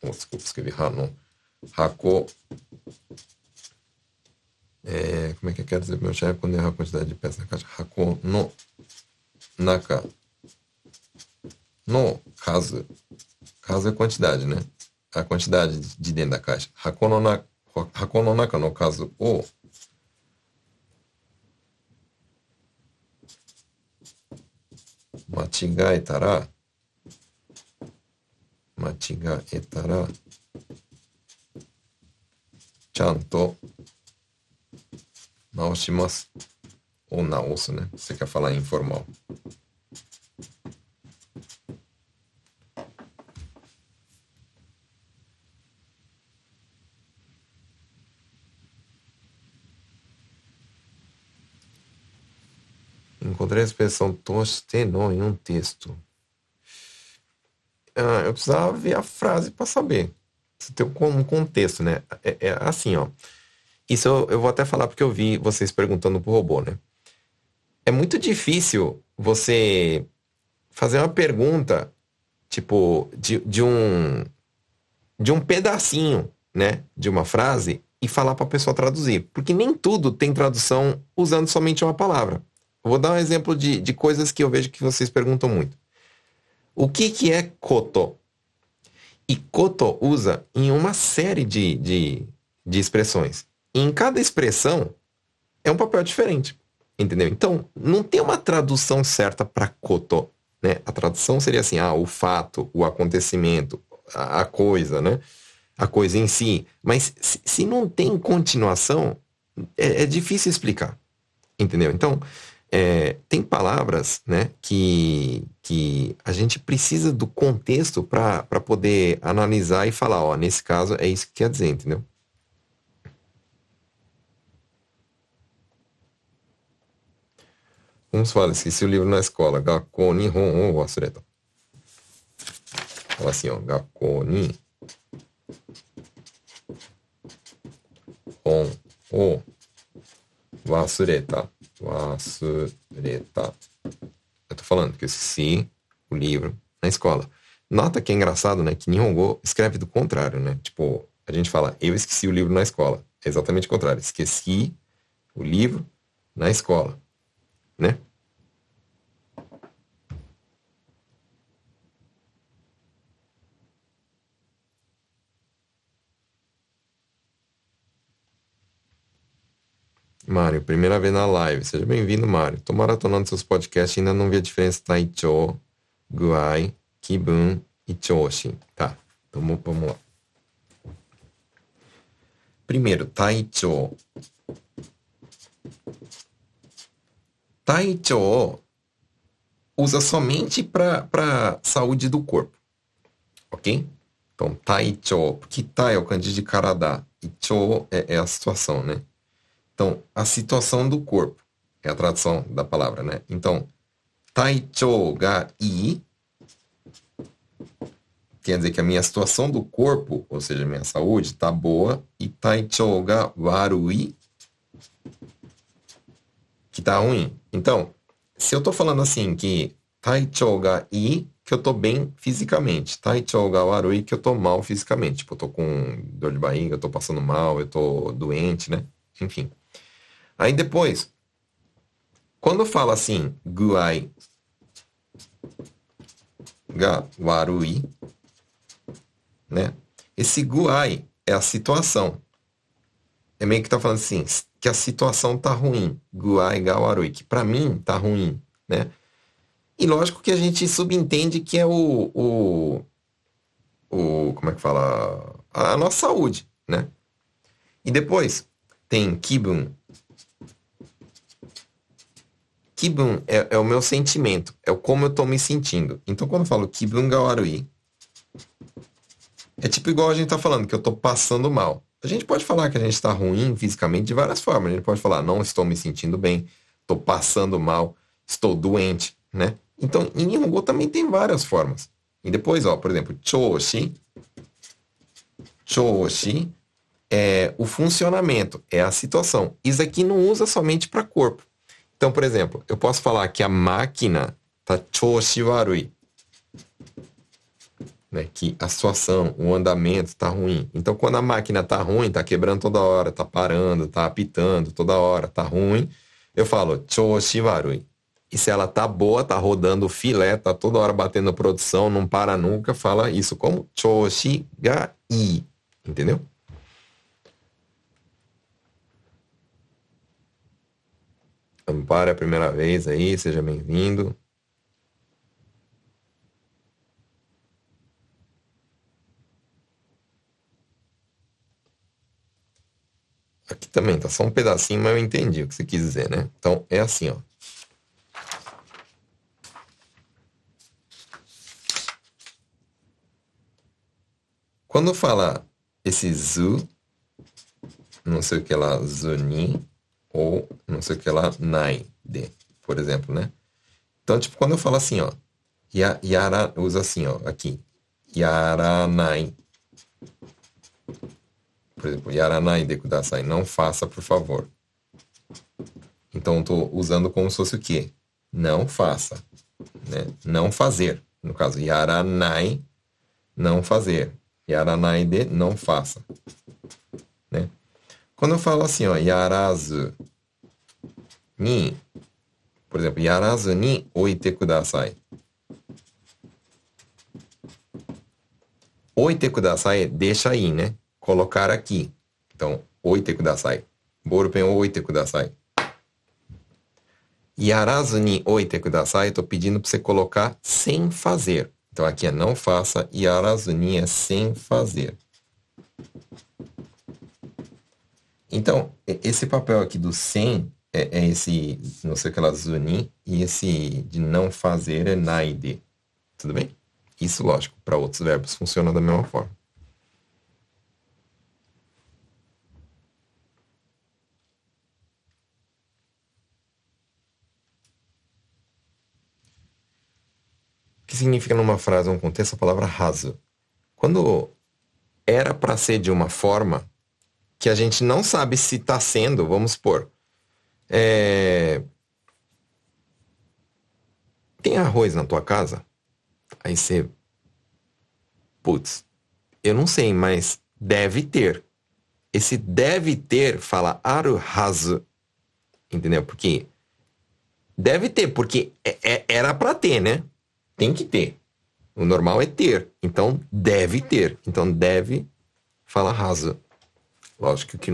Oh, desculpa, escrevi Hanon. Hako. É, como é que eu quero dizer pro meu chefe quando errar a quantidade de peça na caixa? Hako no naka. No caso Caso é quantidade, né? A quantidade de dentro da caixa. Hako no, na, hako no naka no caso o machigaetara machigaetara chanto naoshimasu ou naosu, né? Você quer falar informal. Encontrei a expressão tostenon em um texto. Ah, eu precisava ver a frase para saber. Se tem um contexto, né? É, é, assim, ó. Isso eu, eu vou até falar porque eu vi vocês perguntando pro robô, né? É muito difícil você fazer uma pergunta, tipo, de, de um de um pedacinho, né, de uma frase e falar para a pessoa traduzir, porque nem tudo tem tradução usando somente uma palavra. Vou dar um exemplo de, de coisas que eu vejo que vocês perguntam muito. O que, que é koto? E koto usa em uma série de, de, de expressões. E em cada expressão é um papel diferente. Entendeu? Então, não tem uma tradução certa para koto. Né? A tradução seria assim, ah, o fato, o acontecimento, a, a coisa, né? a coisa em si. Mas se, se não tem continuação, é, é, difícil explicar. Entendeu? Então, é, tem palavras né, que, que a gente precisa do contexto para poder analisar e falar, ó, nesse caso é isso que quer dizer, entendeu? Vamos falar, esqueci o livro na escola. Gakko o wasureta. Fala assim, ó. Gakko hon o wasureta. Wasureta. Eu tô falando que eu esqueci o livro na escola. Nota que é engraçado, né? Que Nihongo escreve do contrário, né? Tipo, a gente fala, eu esqueci o livro na escola. É exatamente o contrário. Esqueci o livro na escola né? Mário, primeira vez na live. Seja bem-vindo, Mário. Tô maratonando seus podcasts e ainda não vi a diferença Taicho, Guai, Kibun e Choshi. Tá, então vamos lá. Primeiro, Taicho Taicho usa somente para saúde do corpo. Ok? Então, Taicho, porque Tai é o kanji de Karada e Cho é, é, a situação, né? Então, a situação do corpo é a tradução da palavra, né? Então, Taicho ga i quer dizer que a minha situação do corpo, ou seja, a minha saúde, está boa, e Taicho ga warui que tá ruim. Então, se eu tô falando assim que taichou ga i, que eu tô bem fisicamente. Taichou ga warui, que eu tô mal fisicamente. Tipo, eu tô com dor de barriga, eu tô passando mal, eu tô doente, né? Enfim. Aí depois, quando eu falo assim, guai ga warui, né? Esse guai é a situação. É meio que tá falando assim, que a situação tá ruim, Guai Gawarui, que para mim tá ruim, né? E lógico que a gente subentende que é o, o, o como é que fala? A, a nossa saúde, né? E depois tem Kibun. Kibun é, é, o meu sentimento, é como eu tô me sentindo. Então quando eu falo Kibun Gawarui, é tipo igual a gente tá falando, que eu tô passando mal. A gente pode falar que a gente está ruim fisicamente de várias formas. A gente pode falar, não estou me sentindo bem, estou passando mal, estou doente, né? Então, em Nihongo também tem várias formas. E depois, ó, por exemplo, choshi. Choshi é o funcionamento, é a situação. Isso aqui não usa somente para corpo. Então, por exemplo, eu posso falar que a máquina tá choshi warui né, que a situação, o andamento está ruim. Então, quando a máquina está ruim, está quebrando toda hora, está parando, está apitando toda hora, está ruim, eu falo choshi warui. E se ela tá boa, tá rodando filé, tá toda hora batendo produção, não para nunca, fala isso como choshi ga i. Entendeu? Amparo é a primeira vez aí, seja bem-vindo. Aqui também tá só um pedacinho, mas eu entendi o que você quis dizer, né? Então é assim, ó. Quando fala esse zu, não sei o que lá, zuni, ou não sei o que lá, nai, de, por exemplo, né? Então, tipo, quando eu falo assim, ó, yara, usa assim, ó, aqui, yaranai por exemplo, yaranai de kudasai, não faça, por favor. Então, estou usando como se fosse o quê? Não faça. Né? Não fazer. No caso, yaranai, não fazer. Yaranai de, não faça. Quando eu falo assim, ó, yarazu ni, por exemplo, yarazu ni oite kudasai. Oite kudasai, deixa aí, né? colocar aqui. Então, oite kudasai. Ballpen oite kudasai. Yarazu ni oite kudasai, estou pedindo para você colocar sem fazer. Então aqui é não faça, yarazu ni é sem fazer. Então, esse papel aqui do sem é, é esse, não sei o que lá, zuni, e esse de não fazer é naide. Tudo bem? Isso, lógico, para outros verbos funciona da mesma forma. O que significa numa frase, um contexto, a palavra raso? Quando era para ser de uma forma que a gente não sabe se está sendo, vamos supor, é... tem arroz na tua casa? Aí você, putz, eu não sei, mas deve ter. Esse deve ter fala aru hazu, entendeu? Porque deve ter, porque é, é, era para ter, né? Tem que ter. O normal é ter. Então, deve ter. Então, deve fala rasa. Lógico que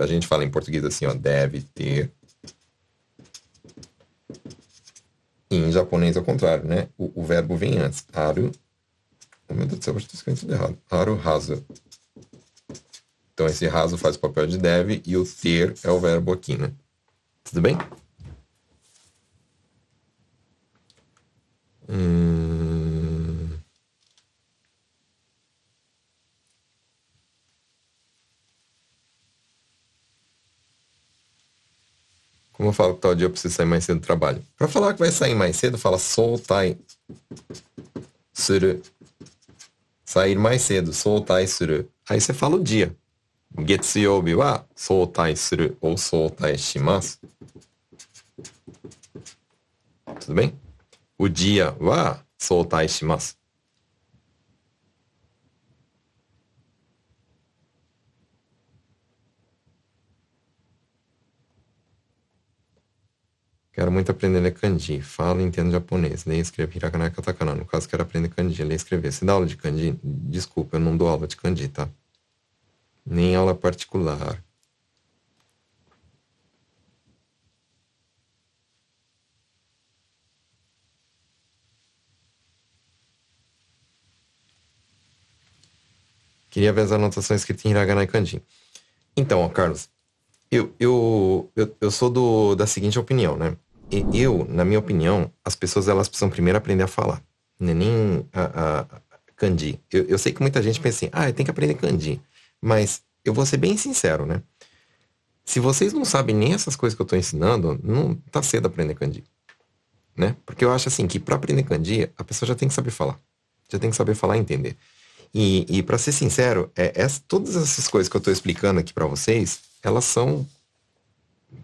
a gente fala em português assim, ó, deve ter. E em japonês é o contrário, né? O, o verbo vem antes. Aru. Oh, meu Deus do céu, estou escrevendo errado. Aru raso. Então esse raso faz o papel de deve e o ter é o verbo aqui, né? Tudo bem? Hum... Como eu falo que tal dia eu preciso sair mais cedo do trabalho? Para falar que vai sair mais cedo, fala soltai suru. Sair mais cedo, soltai suru. Aí você fala o dia. Getsuyobi wa soltai suru ou soltai shimasu. Tudo bem? o dia wa soutai shimasu. Quero muito aprender a ler kanji. Falo e entendo japonês. Leio e escrevo hiragana e katakana. No caso, quero aprender kanji, ler e escrever. Você dá aula de kanji? Desculpa, eu não dou aula de kanji, tá? Nem aula particular. Queria ver as anotações escritas em hiragana e kanji. Então, ó, Carlos, eu, eu, eu, eu sou do, da seguinte opinião, né? Eu, na minha opinião, as pessoas elas precisam primeiro aprender a falar. Não é nem a, kanji. Eu, eu sei que muita gente pensa assim, ah, tem que aprender kanji. Mas eu vou ser bem sincero, né? Se vocês não sabem nem essas coisas que eu estou ensinando, não tá cedo aprender kanji. Né? Porque eu acho assim que para aprender kanji, a pessoa já tem que saber falar. Já tem que saber falar e entender. E, e para ser sincero, é, todas essas coisas que eu estou explicando aqui para vocês, elas são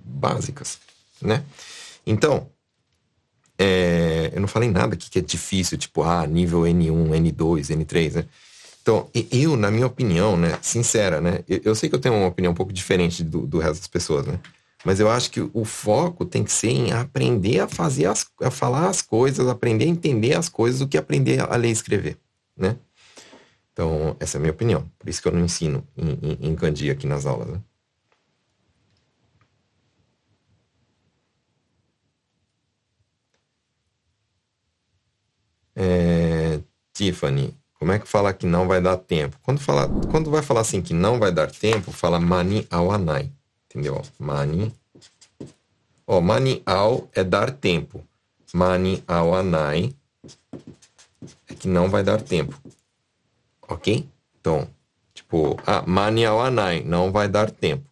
básicas, né? Então, é, eu não falei nada aqui que é difícil, tipo, ah, nível N1, N2, N3, né? Então, eu, na minha opinião, né, sincera, né, eu, eu sei que eu tenho uma opinião um pouco diferente do, do resto das pessoas, né? Mas eu acho que o foco tem que ser em aprender a fazer as, a falar as coisas, aprender a entender as coisas, do que aprender a ler e escrever, né? Então, essa é a minha opinião. Por isso que eu não ensino em, em, em aqui nas aulas. Né? É, Tiffany, como é que fala que não vai dar tempo? Quando, fala, quando vai falar assim que não vai dar tempo, fala mani awanai. Entendeu? Mani. Ó, mani ao é dar tempo. Mani awanai é que não vai dar tempo. Ok? Então, tipo, ah, mania anai, não vai dar tempo.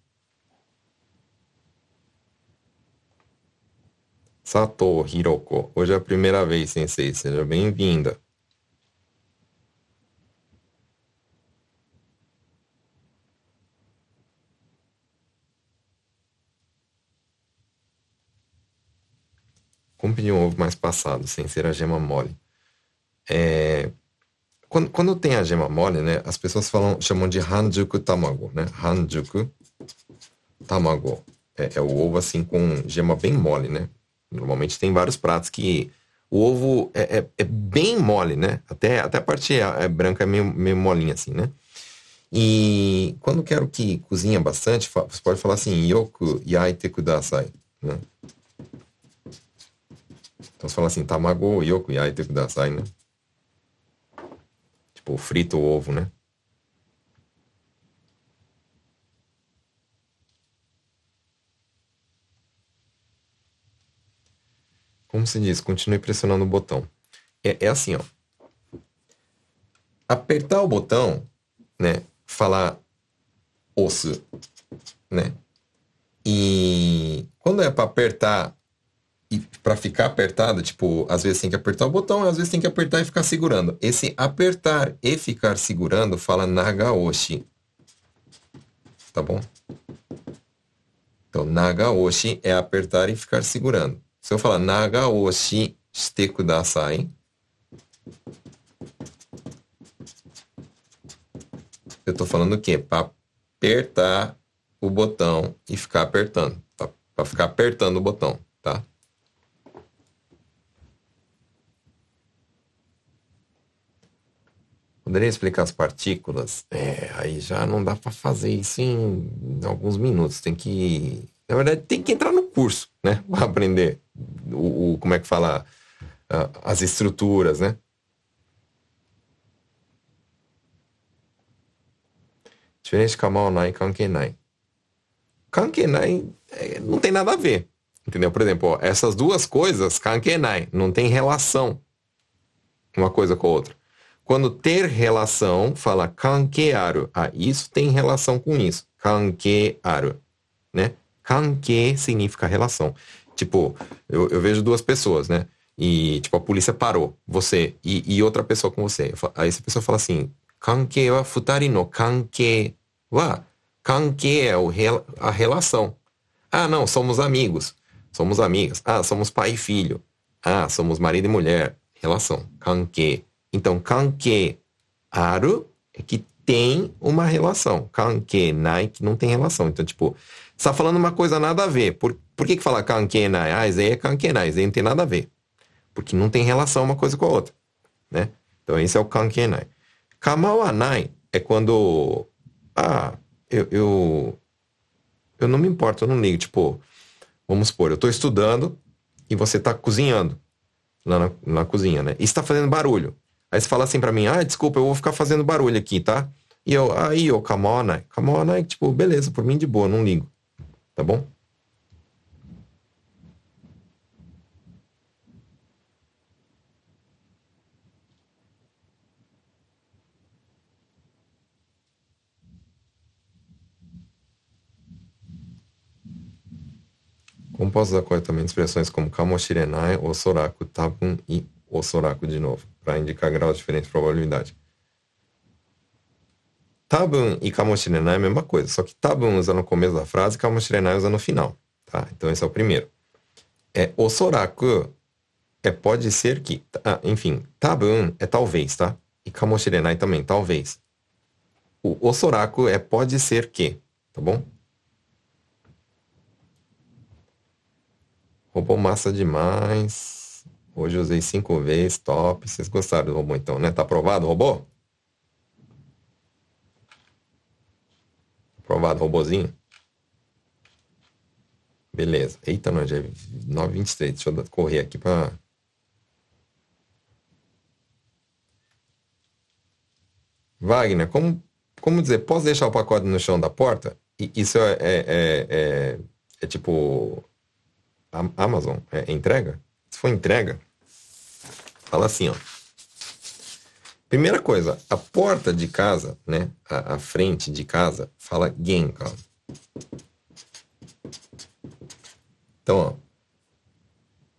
Sato Hiroko, hoje é a primeira vez, sensei, seja bem-vinda. Como um ovo mais passado, sem ser a gema mole? É, quando, quando tem a gema mole, né, as pessoas falam, chamam de hanjuku tamago, né? Hanjuku tamago. É, é, o ovo assim com gema bem mole, né? Normalmente tem vários pratos que o ovo é, é, é bem mole, né? Até, até a parte é, é branca é meio, meio molinha assim, né? E quando quero que cozinha bastante, você pode falar assim, yoku yaite kudasai, né? Então você fala assim, tamago yoku yaite kudasai, né? Tipo, frita o ovo, né? Como se diz? Continue pressionando o botão. É, é assim, ó. Apertar o botão, né? Falar osso, né? E quando é para apertar e para ficar apertado, tipo, às vezes tem que apertar o botão, às vezes tem que apertar e ficar segurando. Esse apertar e ficar segurando fala nagaoshi. Tá bom? Então, nagaoshi é apertar e ficar segurando. Se eu falar nagaoshi shite kudasai, eu estou falando o quê? Para apertar o botão e ficar apertando. Para ficar apertando o botão, tá? Poderia explicar as partículas? É, aí já não dá para fazer isso em, alguns minutos. Tem que, na verdade, tem que entrar no curso, né? Para aprender o, o, como é que fala as estruturas, né? Diferente kamal nai, kankenai. Kankenai é, não tem nada a ver. Entendeu? Por exemplo, ó, essas duas coisas, kankenai, não tem relação uma coisa com a outra. Quando ter relação, fala kankearu. Ah, isso tem relação com isso. Kankearu. Né? Kanke significa relação. Tipo, eu, eu, vejo duas pessoas, né? E, tipo, a polícia parou, você e, e outra pessoa com você. Aí essa pessoa fala assim, kanke wa futari no kanke wa. Kanke é o, a relação. Ah, não, somos amigos. Somos amigas. Ah, somos pai e filho. Ah, somos marido e mulher. Relação. Kanke. Então, kanke aru é que tem uma relação. Kanke nai que não tem relação. Então, tipo, você tá falando uma coisa nada a ver. Por, por que que fala kanke nai? Ah, isso é kanke nai. Isso aí não tem nada a ver. Porque não tem relação uma coisa com a outra, né? Então, esse é o kanke nai. Kamawanai é quando... Ah, eu, eu... Eu não me importo, eu não ligo. Tipo, vamos supor, eu tô estudando e você tá cozinhando lá na, na cozinha, né? E está fazendo barulho. Aí você fala assim para mim, ah, desculpa, eu vou ficar fazendo barulho aqui, tá? E eu, aí, ô, come on, né? tipo, beleza, por mim de boa, não ligo. Tá bom? Usar corretamente expressões como kamoshirenai, osoraku, tabun e osoraku de novo? para indicar graus diferentes de probabilidade. Tabun e kamoshirenai é a mesma coisa, só que tabun usa no começo da frase e kamoshirenai usa no final. Tá? Então esse é o primeiro. É osoraku é pode ser que, ah, enfim, tabun é talvez, tá? E kamoshirenai também, talvez. O osoraku é pode ser que, tá bom? Roubou massa demais. Hoje usei cinco vezes, top. Vocês gostaram do robô então, né? Tá aprovado o robô? Aprovado robozinho? Beleza. Eita, não, já é 9h23. Deixa eu correr aqui pra... Wagner, como, como dizer, posso deixar o pacote no chão da porta? E isso é, é, é, é, é tipo Amazon, é entrega? Se for entrega, fala assim, ó. Primeira coisa, a porta de casa, né? A, a frente de casa fala genka. Então, ó.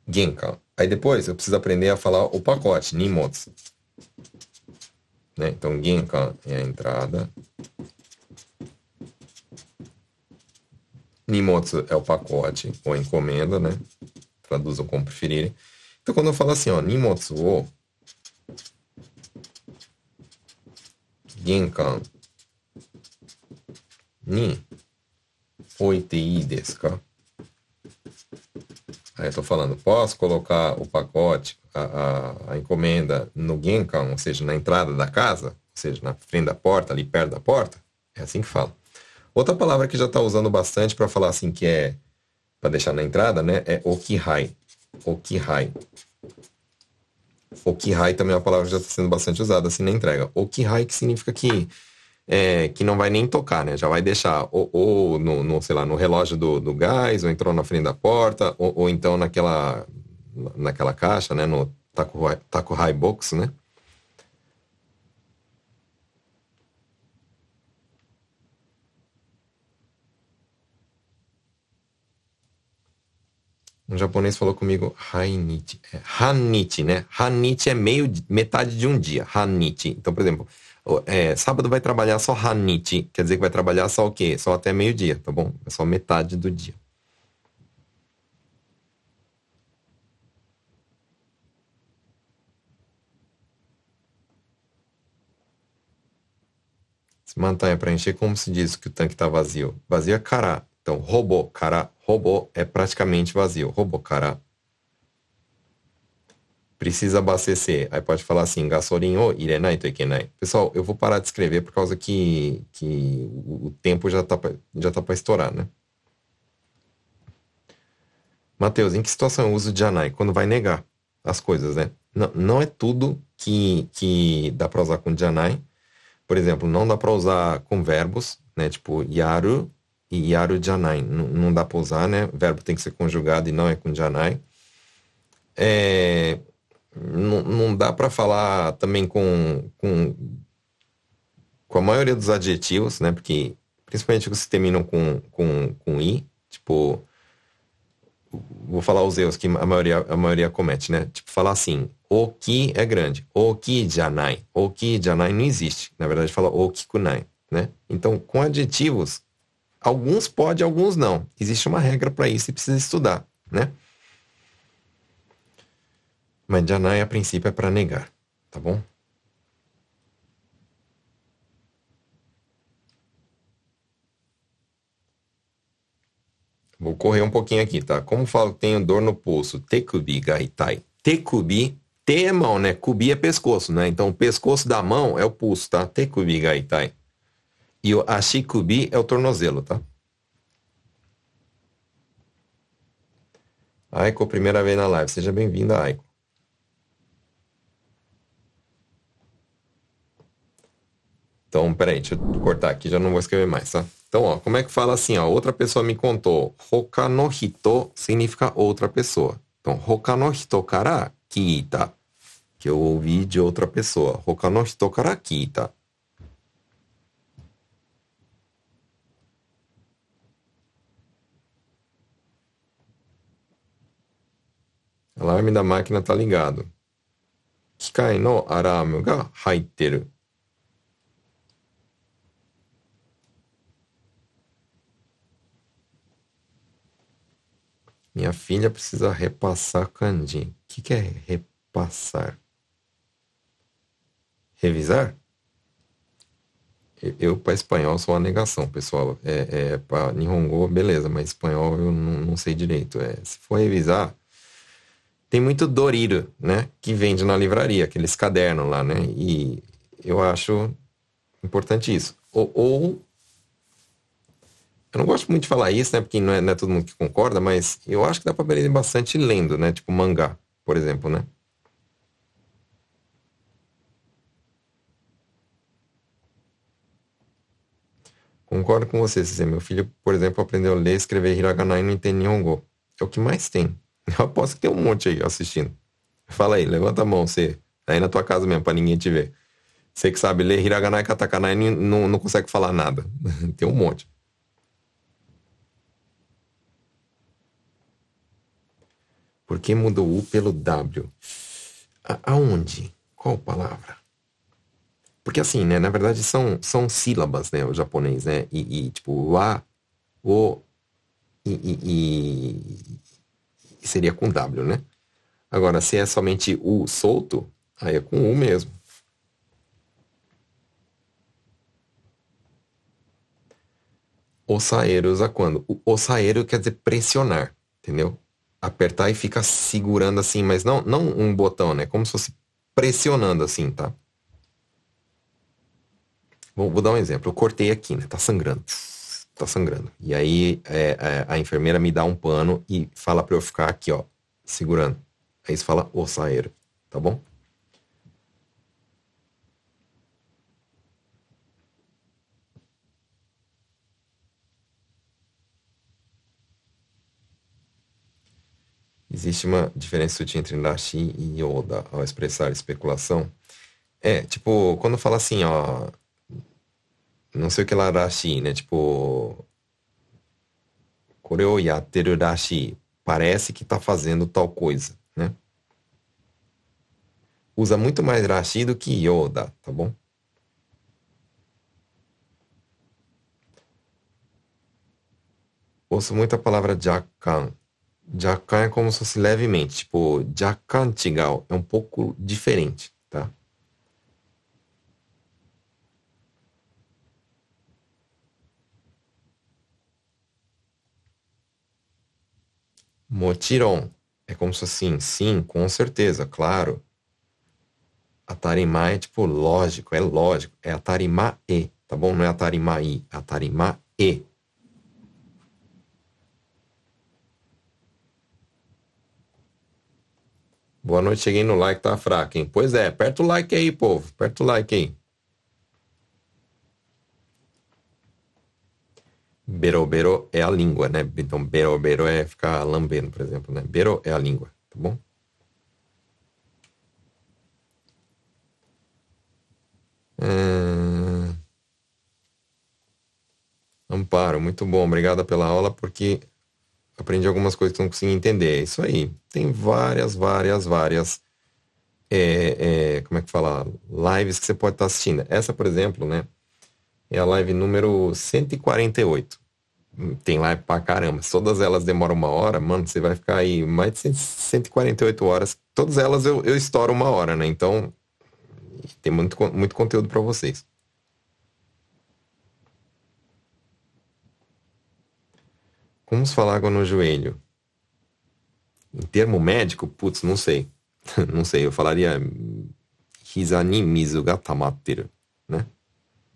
Genka. Aí depois eu preciso aprender a falar o pacote, nimotsu. Né? Então, genka é a entrada. Nimotsu é o pacote ou encomenda, né? traduzam como preferirem. Então, quando eu falo assim, ó, nimotsu o genkan ni oite ii desu ka? Aí eu falando, posso colocar o pacote, a, a, a, encomenda no genkan, ou seja, na entrada da casa, ou seja, na frente da porta, ali perto da porta? É assim que fala. Outra palavra que já está usando bastante para falar assim que é para deixar na entrada, né? É okihai. Okihai. Okihai também é uma palavra que já está sendo bastante usada assim na entrega. Okihai que significa que é, que não vai nem tocar, né? Já vai deixar ou, ou no, no, sei lá, no relógio do, do gás, ou entrou na frente da porta, ou, ou então naquela naquela caixa, né? No Taco, taco High Box, né? Um japonês falou comigo Hainichi. É, Hanichi, né? Hanichi é meio, metade de um dia. Hanichi. Então, por exemplo, é, sábado vai trabalhar só Hanichi. Quer dizer que vai trabalhar só o quê? Só até meio-dia, tá bom? É só metade do dia. Se mantenha para encher, como se diz que o tanque está vazio? Vazio é cará. Então, robô, cara, robô é praticamente vazio. Robô, cara. Precisa abastecer. Aí pode falar assim, gasolina ou irenai to ikenai. Pessoal, eu vou parar de escrever por causa que, que o tempo já tá, já tá para estourar, né? Mateus, em que situação eu uso janai? Quando vai negar as coisas, né? Não, não é tudo que, que dá para usar com janai. Por exemplo, não dá para usar com verbos, né? Tipo, yaru e yaru janai. Não, dá para usar, né? O verbo tem que ser conjugado e não é com janai. É, não, não dá para falar também com, com, com a maioria dos adjetivos, né? Porque principalmente os que terminam com, com, com i, tipo, vou falar os erros que a maioria, a maioria comete, né? Tipo, falar assim, o que é grande, o que janai, o que janai não existe. Na verdade, fala o que kunai, né? Então, com adjetivos, Alguns pode, alguns não. Existe uma regra para isso e precisa estudar, né? Mas Janai, a princípio, é para negar, tá bom? Vou correr um pouquinho aqui, tá? Como falo que tenho dor no pulso? Tekubi gaitai. Tekubi, te é mão, né? Kubi é pescoço, né? Então, o pescoço da mão é o pulso, tá? Tekubi gaitai. E o ashikubi é o tornozelo, tá? Aiko, primeira vez na live. Seja bem-vinda, Aiko. Então, peraí, deixa eu cortar aqui, já não vou escrever mais, tá? Então, ó, como é que fala assim, ó? Outra pessoa me contou. Hoka no hito significa outra pessoa. Então, hoka no hito kara kita. Que eu ouvi de outra pessoa. Hoka no hito kara kita. Alarme da máquina tá ligado. Kikai no alarme ga. Minha filha precisa repassar kanji. O que, que é repassar? Revisar? Eu, para espanhol, sou uma negação, pessoal. É, é para Nihongo, beleza, mas espanhol eu não, não sei direito. É, se for revisar, tem muito Doriro, né? Que vende na livraria, aqueles cadernos lá, né? E eu acho importante isso. Ou, ou, eu não gosto muito de falar isso, né? Porque não é, não é todo mundo que concorda, mas eu acho que dá para aprender bastante lendo, né? Tipo mangá, por exemplo, né? Concordo com você, Cizê. Meu filho, por exemplo, aprendeu a ler escrever hiragana e não entende Nihongo. É o que mais tem. Eu aposto que tem um monte aí assistindo. Fala aí, levanta a mão, você. Aí na tua casa mesmo, pra ninguém te ver. Você que sabe ler hiragana e katakana e não, não consegue falar nada. tem um monte. Por que mudou o U pelo W? A aonde? Qual palavra? Porque assim, né? Na verdade são, são sílabas, né? O japonês, né? E, e tipo, A, o, e, e, e, que seria com W, né? Agora, se é somente U solto, aí é com U mesmo. Ossaeiro usa quando? O ossaeiro quer dizer pressionar, entendeu? Apertar e ficar segurando assim, mas não, não um botão, né? Como se fosse pressionando assim, tá? Vou, vou dar um exemplo. Eu cortei aqui, né? Tá sangrando tá sangrando. E aí é, é, a enfermeira me dá um pano e fala para eu ficar aqui, ó, segurando. Aí você fala ossaeiro, tá bom? Existe uma diferença sutil entre Rashi e Yoda ao expressar especulação. É, tipo, quando fala assim, ó. Não sei o que lá Rashi, né? Tipo. Koreo yateru Rashi. Parece que tá fazendo tal coisa, né? Usa muito mais Rashi do que Yoda, tá bom? Ouço muito a palavra Jakan. Jakan é como se fosse levemente. Tipo, Jakan Chigal é um pouco diferente, tá? Motiron é como se assim, sim, com certeza, claro. Atarimá é tipo lógico, é lógico. É Atarimá e, tá bom? Não é Atarimá i, é Atarimá e. Boa noite, cheguei no like, tá fraco, hein? Pois é, aperta o like aí, povo. Aperta o like aí. Berobero é a língua, né? Então, berobero é ficar lambendo, por exemplo, né? Bero é a língua, tá bom? Hum... Amparo, muito bom. Obrigada pela aula, porque aprendi algumas coisas que não consegui entender. É isso aí. Tem várias, várias, várias. É, é, como é que fala? Lives que você pode estar assistindo. Essa, por exemplo, né? É a live número 148. Tem live pra caramba. Todas elas demoram uma hora, mano, você vai ficar aí mais de 148 horas. Todas elas eu, eu estouro uma hora, né? Então, tem muito, muito conteúdo para vocês. Como se falar água no joelho? Em termo médico, putz, não sei. não sei, eu falaria Hizani mizu ga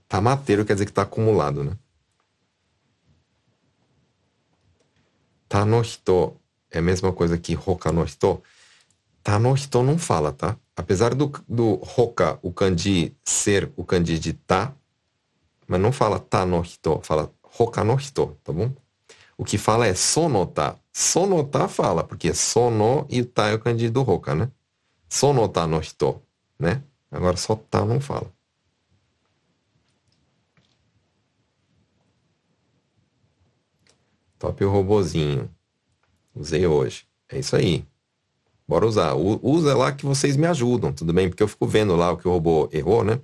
né? Tamateru quer dizer que está acumulado, né? Tá no hito é a mesma coisa que hoka no hito. Tá no hito não fala, tá? Apesar do, do hoka, o kanji ser o kanji de tá, mas não fala tá no hito, fala hoka no hito, tá bom? O que fala é sonota. Sonota fala, porque sono e o ta é o kanji do hoka, né? Sonota no hito, né? Agora só tá não fala. Top o robozinho. Usei hoje. É isso aí. Bora usar. usa lá que vocês me ajudam, tudo bem? Porque eu fico vendo lá o que o robô errou, né?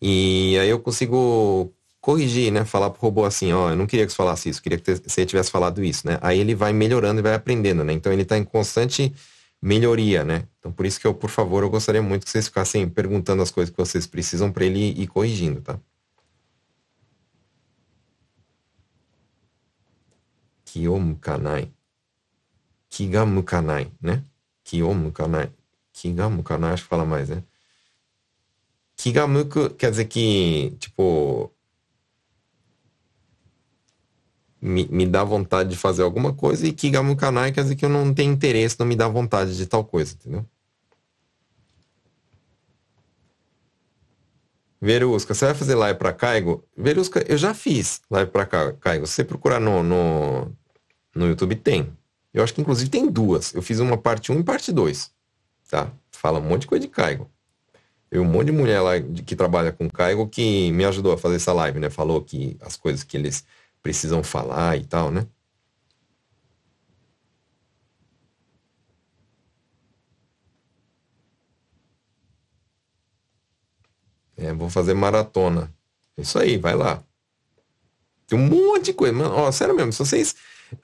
E aí eu consigo corrigir, né? Falar pro robô assim, ó, eu não queria que você falasse isso, queria que você tivesse falado isso, né? Aí ele vai melhorando e vai aprendendo, né? Então ele está em constante melhoria, né? Então por isso que eu, por favor, eu gostaria muito que vocês ficassem perguntando as coisas que vocês precisam para ele ir corrigindo, tá? Kiyomukanai. Kigamukanai, né? Kiyomukanai. Kigamukanai, acho que fala mais, né? Kigamuku quer dizer que, tipo, me, me dá vontade de fazer alguma coisa e Kigamu Kanai quer dizer que eu não tenho interesse, não me dá vontade de tal coisa, entendeu? Verusca, você vai fazer live para Caigo? Verusca, eu já fiz live para Caigo. Se você procurar no, no, no YouTube, tem. Eu acho que inclusive tem duas. Eu fiz uma parte 1 e parte 2. Tá? Fala um monte de coisa de Caigo. Eu um monte de mulher lá que trabalha com Caigo que me ajudou a fazer essa live, né? Falou que as coisas que eles precisam falar e tal, né? É, vou fazer maratona. Isso aí, vai lá. Tem um monte de coisa. Mano, ó, sério mesmo, se vocês.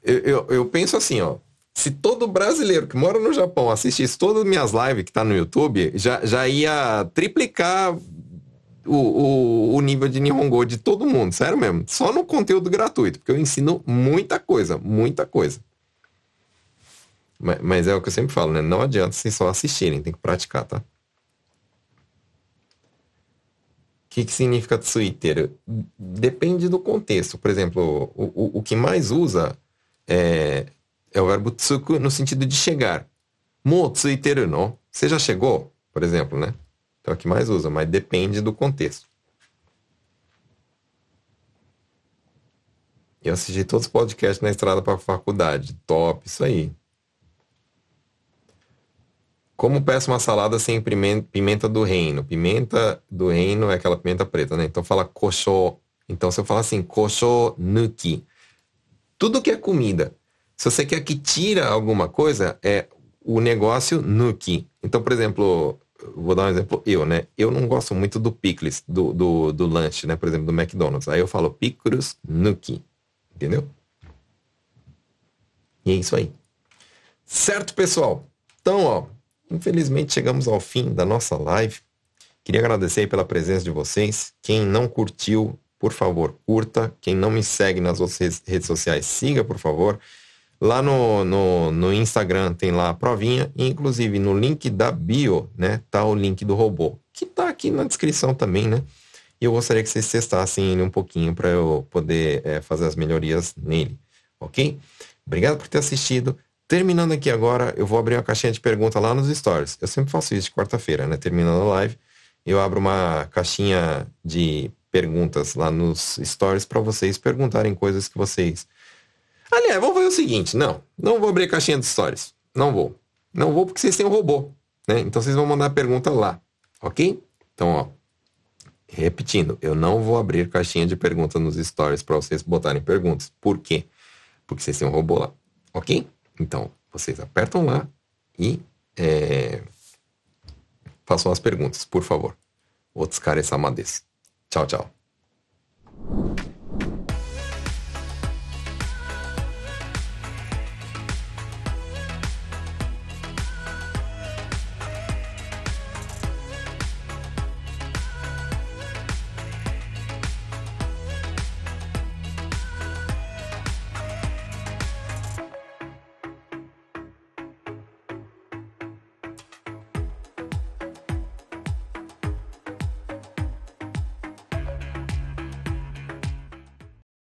Eu, eu, eu, penso assim, ó. Se todo brasileiro que mora no Japão assistisse todas as minhas lives que tá no YouTube, já, já ia triplicar o, o, o nível de Nihongo de todo mundo, sério mesmo. Só no conteúdo gratuito, porque eu ensino muita coisa, muita coisa. Mas, mas é o que eu sempre falo, né? Não adianta vocês só assistirem, tem que praticar, tá? O que, que significa tsuiteru? Depende do contexto. Por exemplo, o, o, o que mais usa é, é o verbo tsuku no sentido de chegar. Mo tsuiteru no? Você já chegou? Por exemplo, né? Então é o que mais usa, mas depende do contexto. Eu assisti todos os podcasts na estrada para a faculdade. Top, isso aí. Como peço uma salada sem pimenta, do reino? Pimenta do reino é aquela pimenta preta, né? Então fala kosho. Então se eu falar assim, kosho nuki. Tudo que é comida. Se você quer que tira alguma coisa, é o negócio nuki. Então, por exemplo, vou dar um exemplo, eu, né? Eu não gosto muito do pickles, do, do, do lanche, né? Por exemplo, do McDonald's. Aí eu falo pickles nuki. Entendeu? E é isso aí. Certo, pessoal? Então, ó, infelizmente chegamos ao fim da nossa live. Queria agradecer pela presença de vocês. Quem não curtiu, por favor, curta. Quem não me segue nas outras redes sociais, siga, por favor. Lá no, no, no, Instagram tem lá a provinha, e inclusive no link da bio, né, tá o link do robô, que tá aqui na descrição também, né? E eu gostaria que vocês testassem ele um pouquinho para eu poder é, fazer as melhorias nele, ok? Obrigado por ter assistido. Terminando aqui agora, eu vou abrir uma caixinha de pergunta lá nos stories. Eu sempre faço isso de quarta-feira, né? Terminando a live, eu abro uma caixinha de perguntas lá nos stories para vocês perguntarem coisas que vocês Aliás, vamos fazer o seguinte, não, não vou abrir caixinha de stories. Não vou. Não vou porque vocês têm um robô, né? Então vocês vão mandar a pergunta lá, ok? Então, ó, repetindo, eu não vou abrir caixinha de perguntas nos stories para vocês botarem perguntas. Por quê? Porque vocês têm um robô lá, ok? Então, vocês apertam lá e é, façam as perguntas, por favor. Outros caras amades. Ciao, ciao.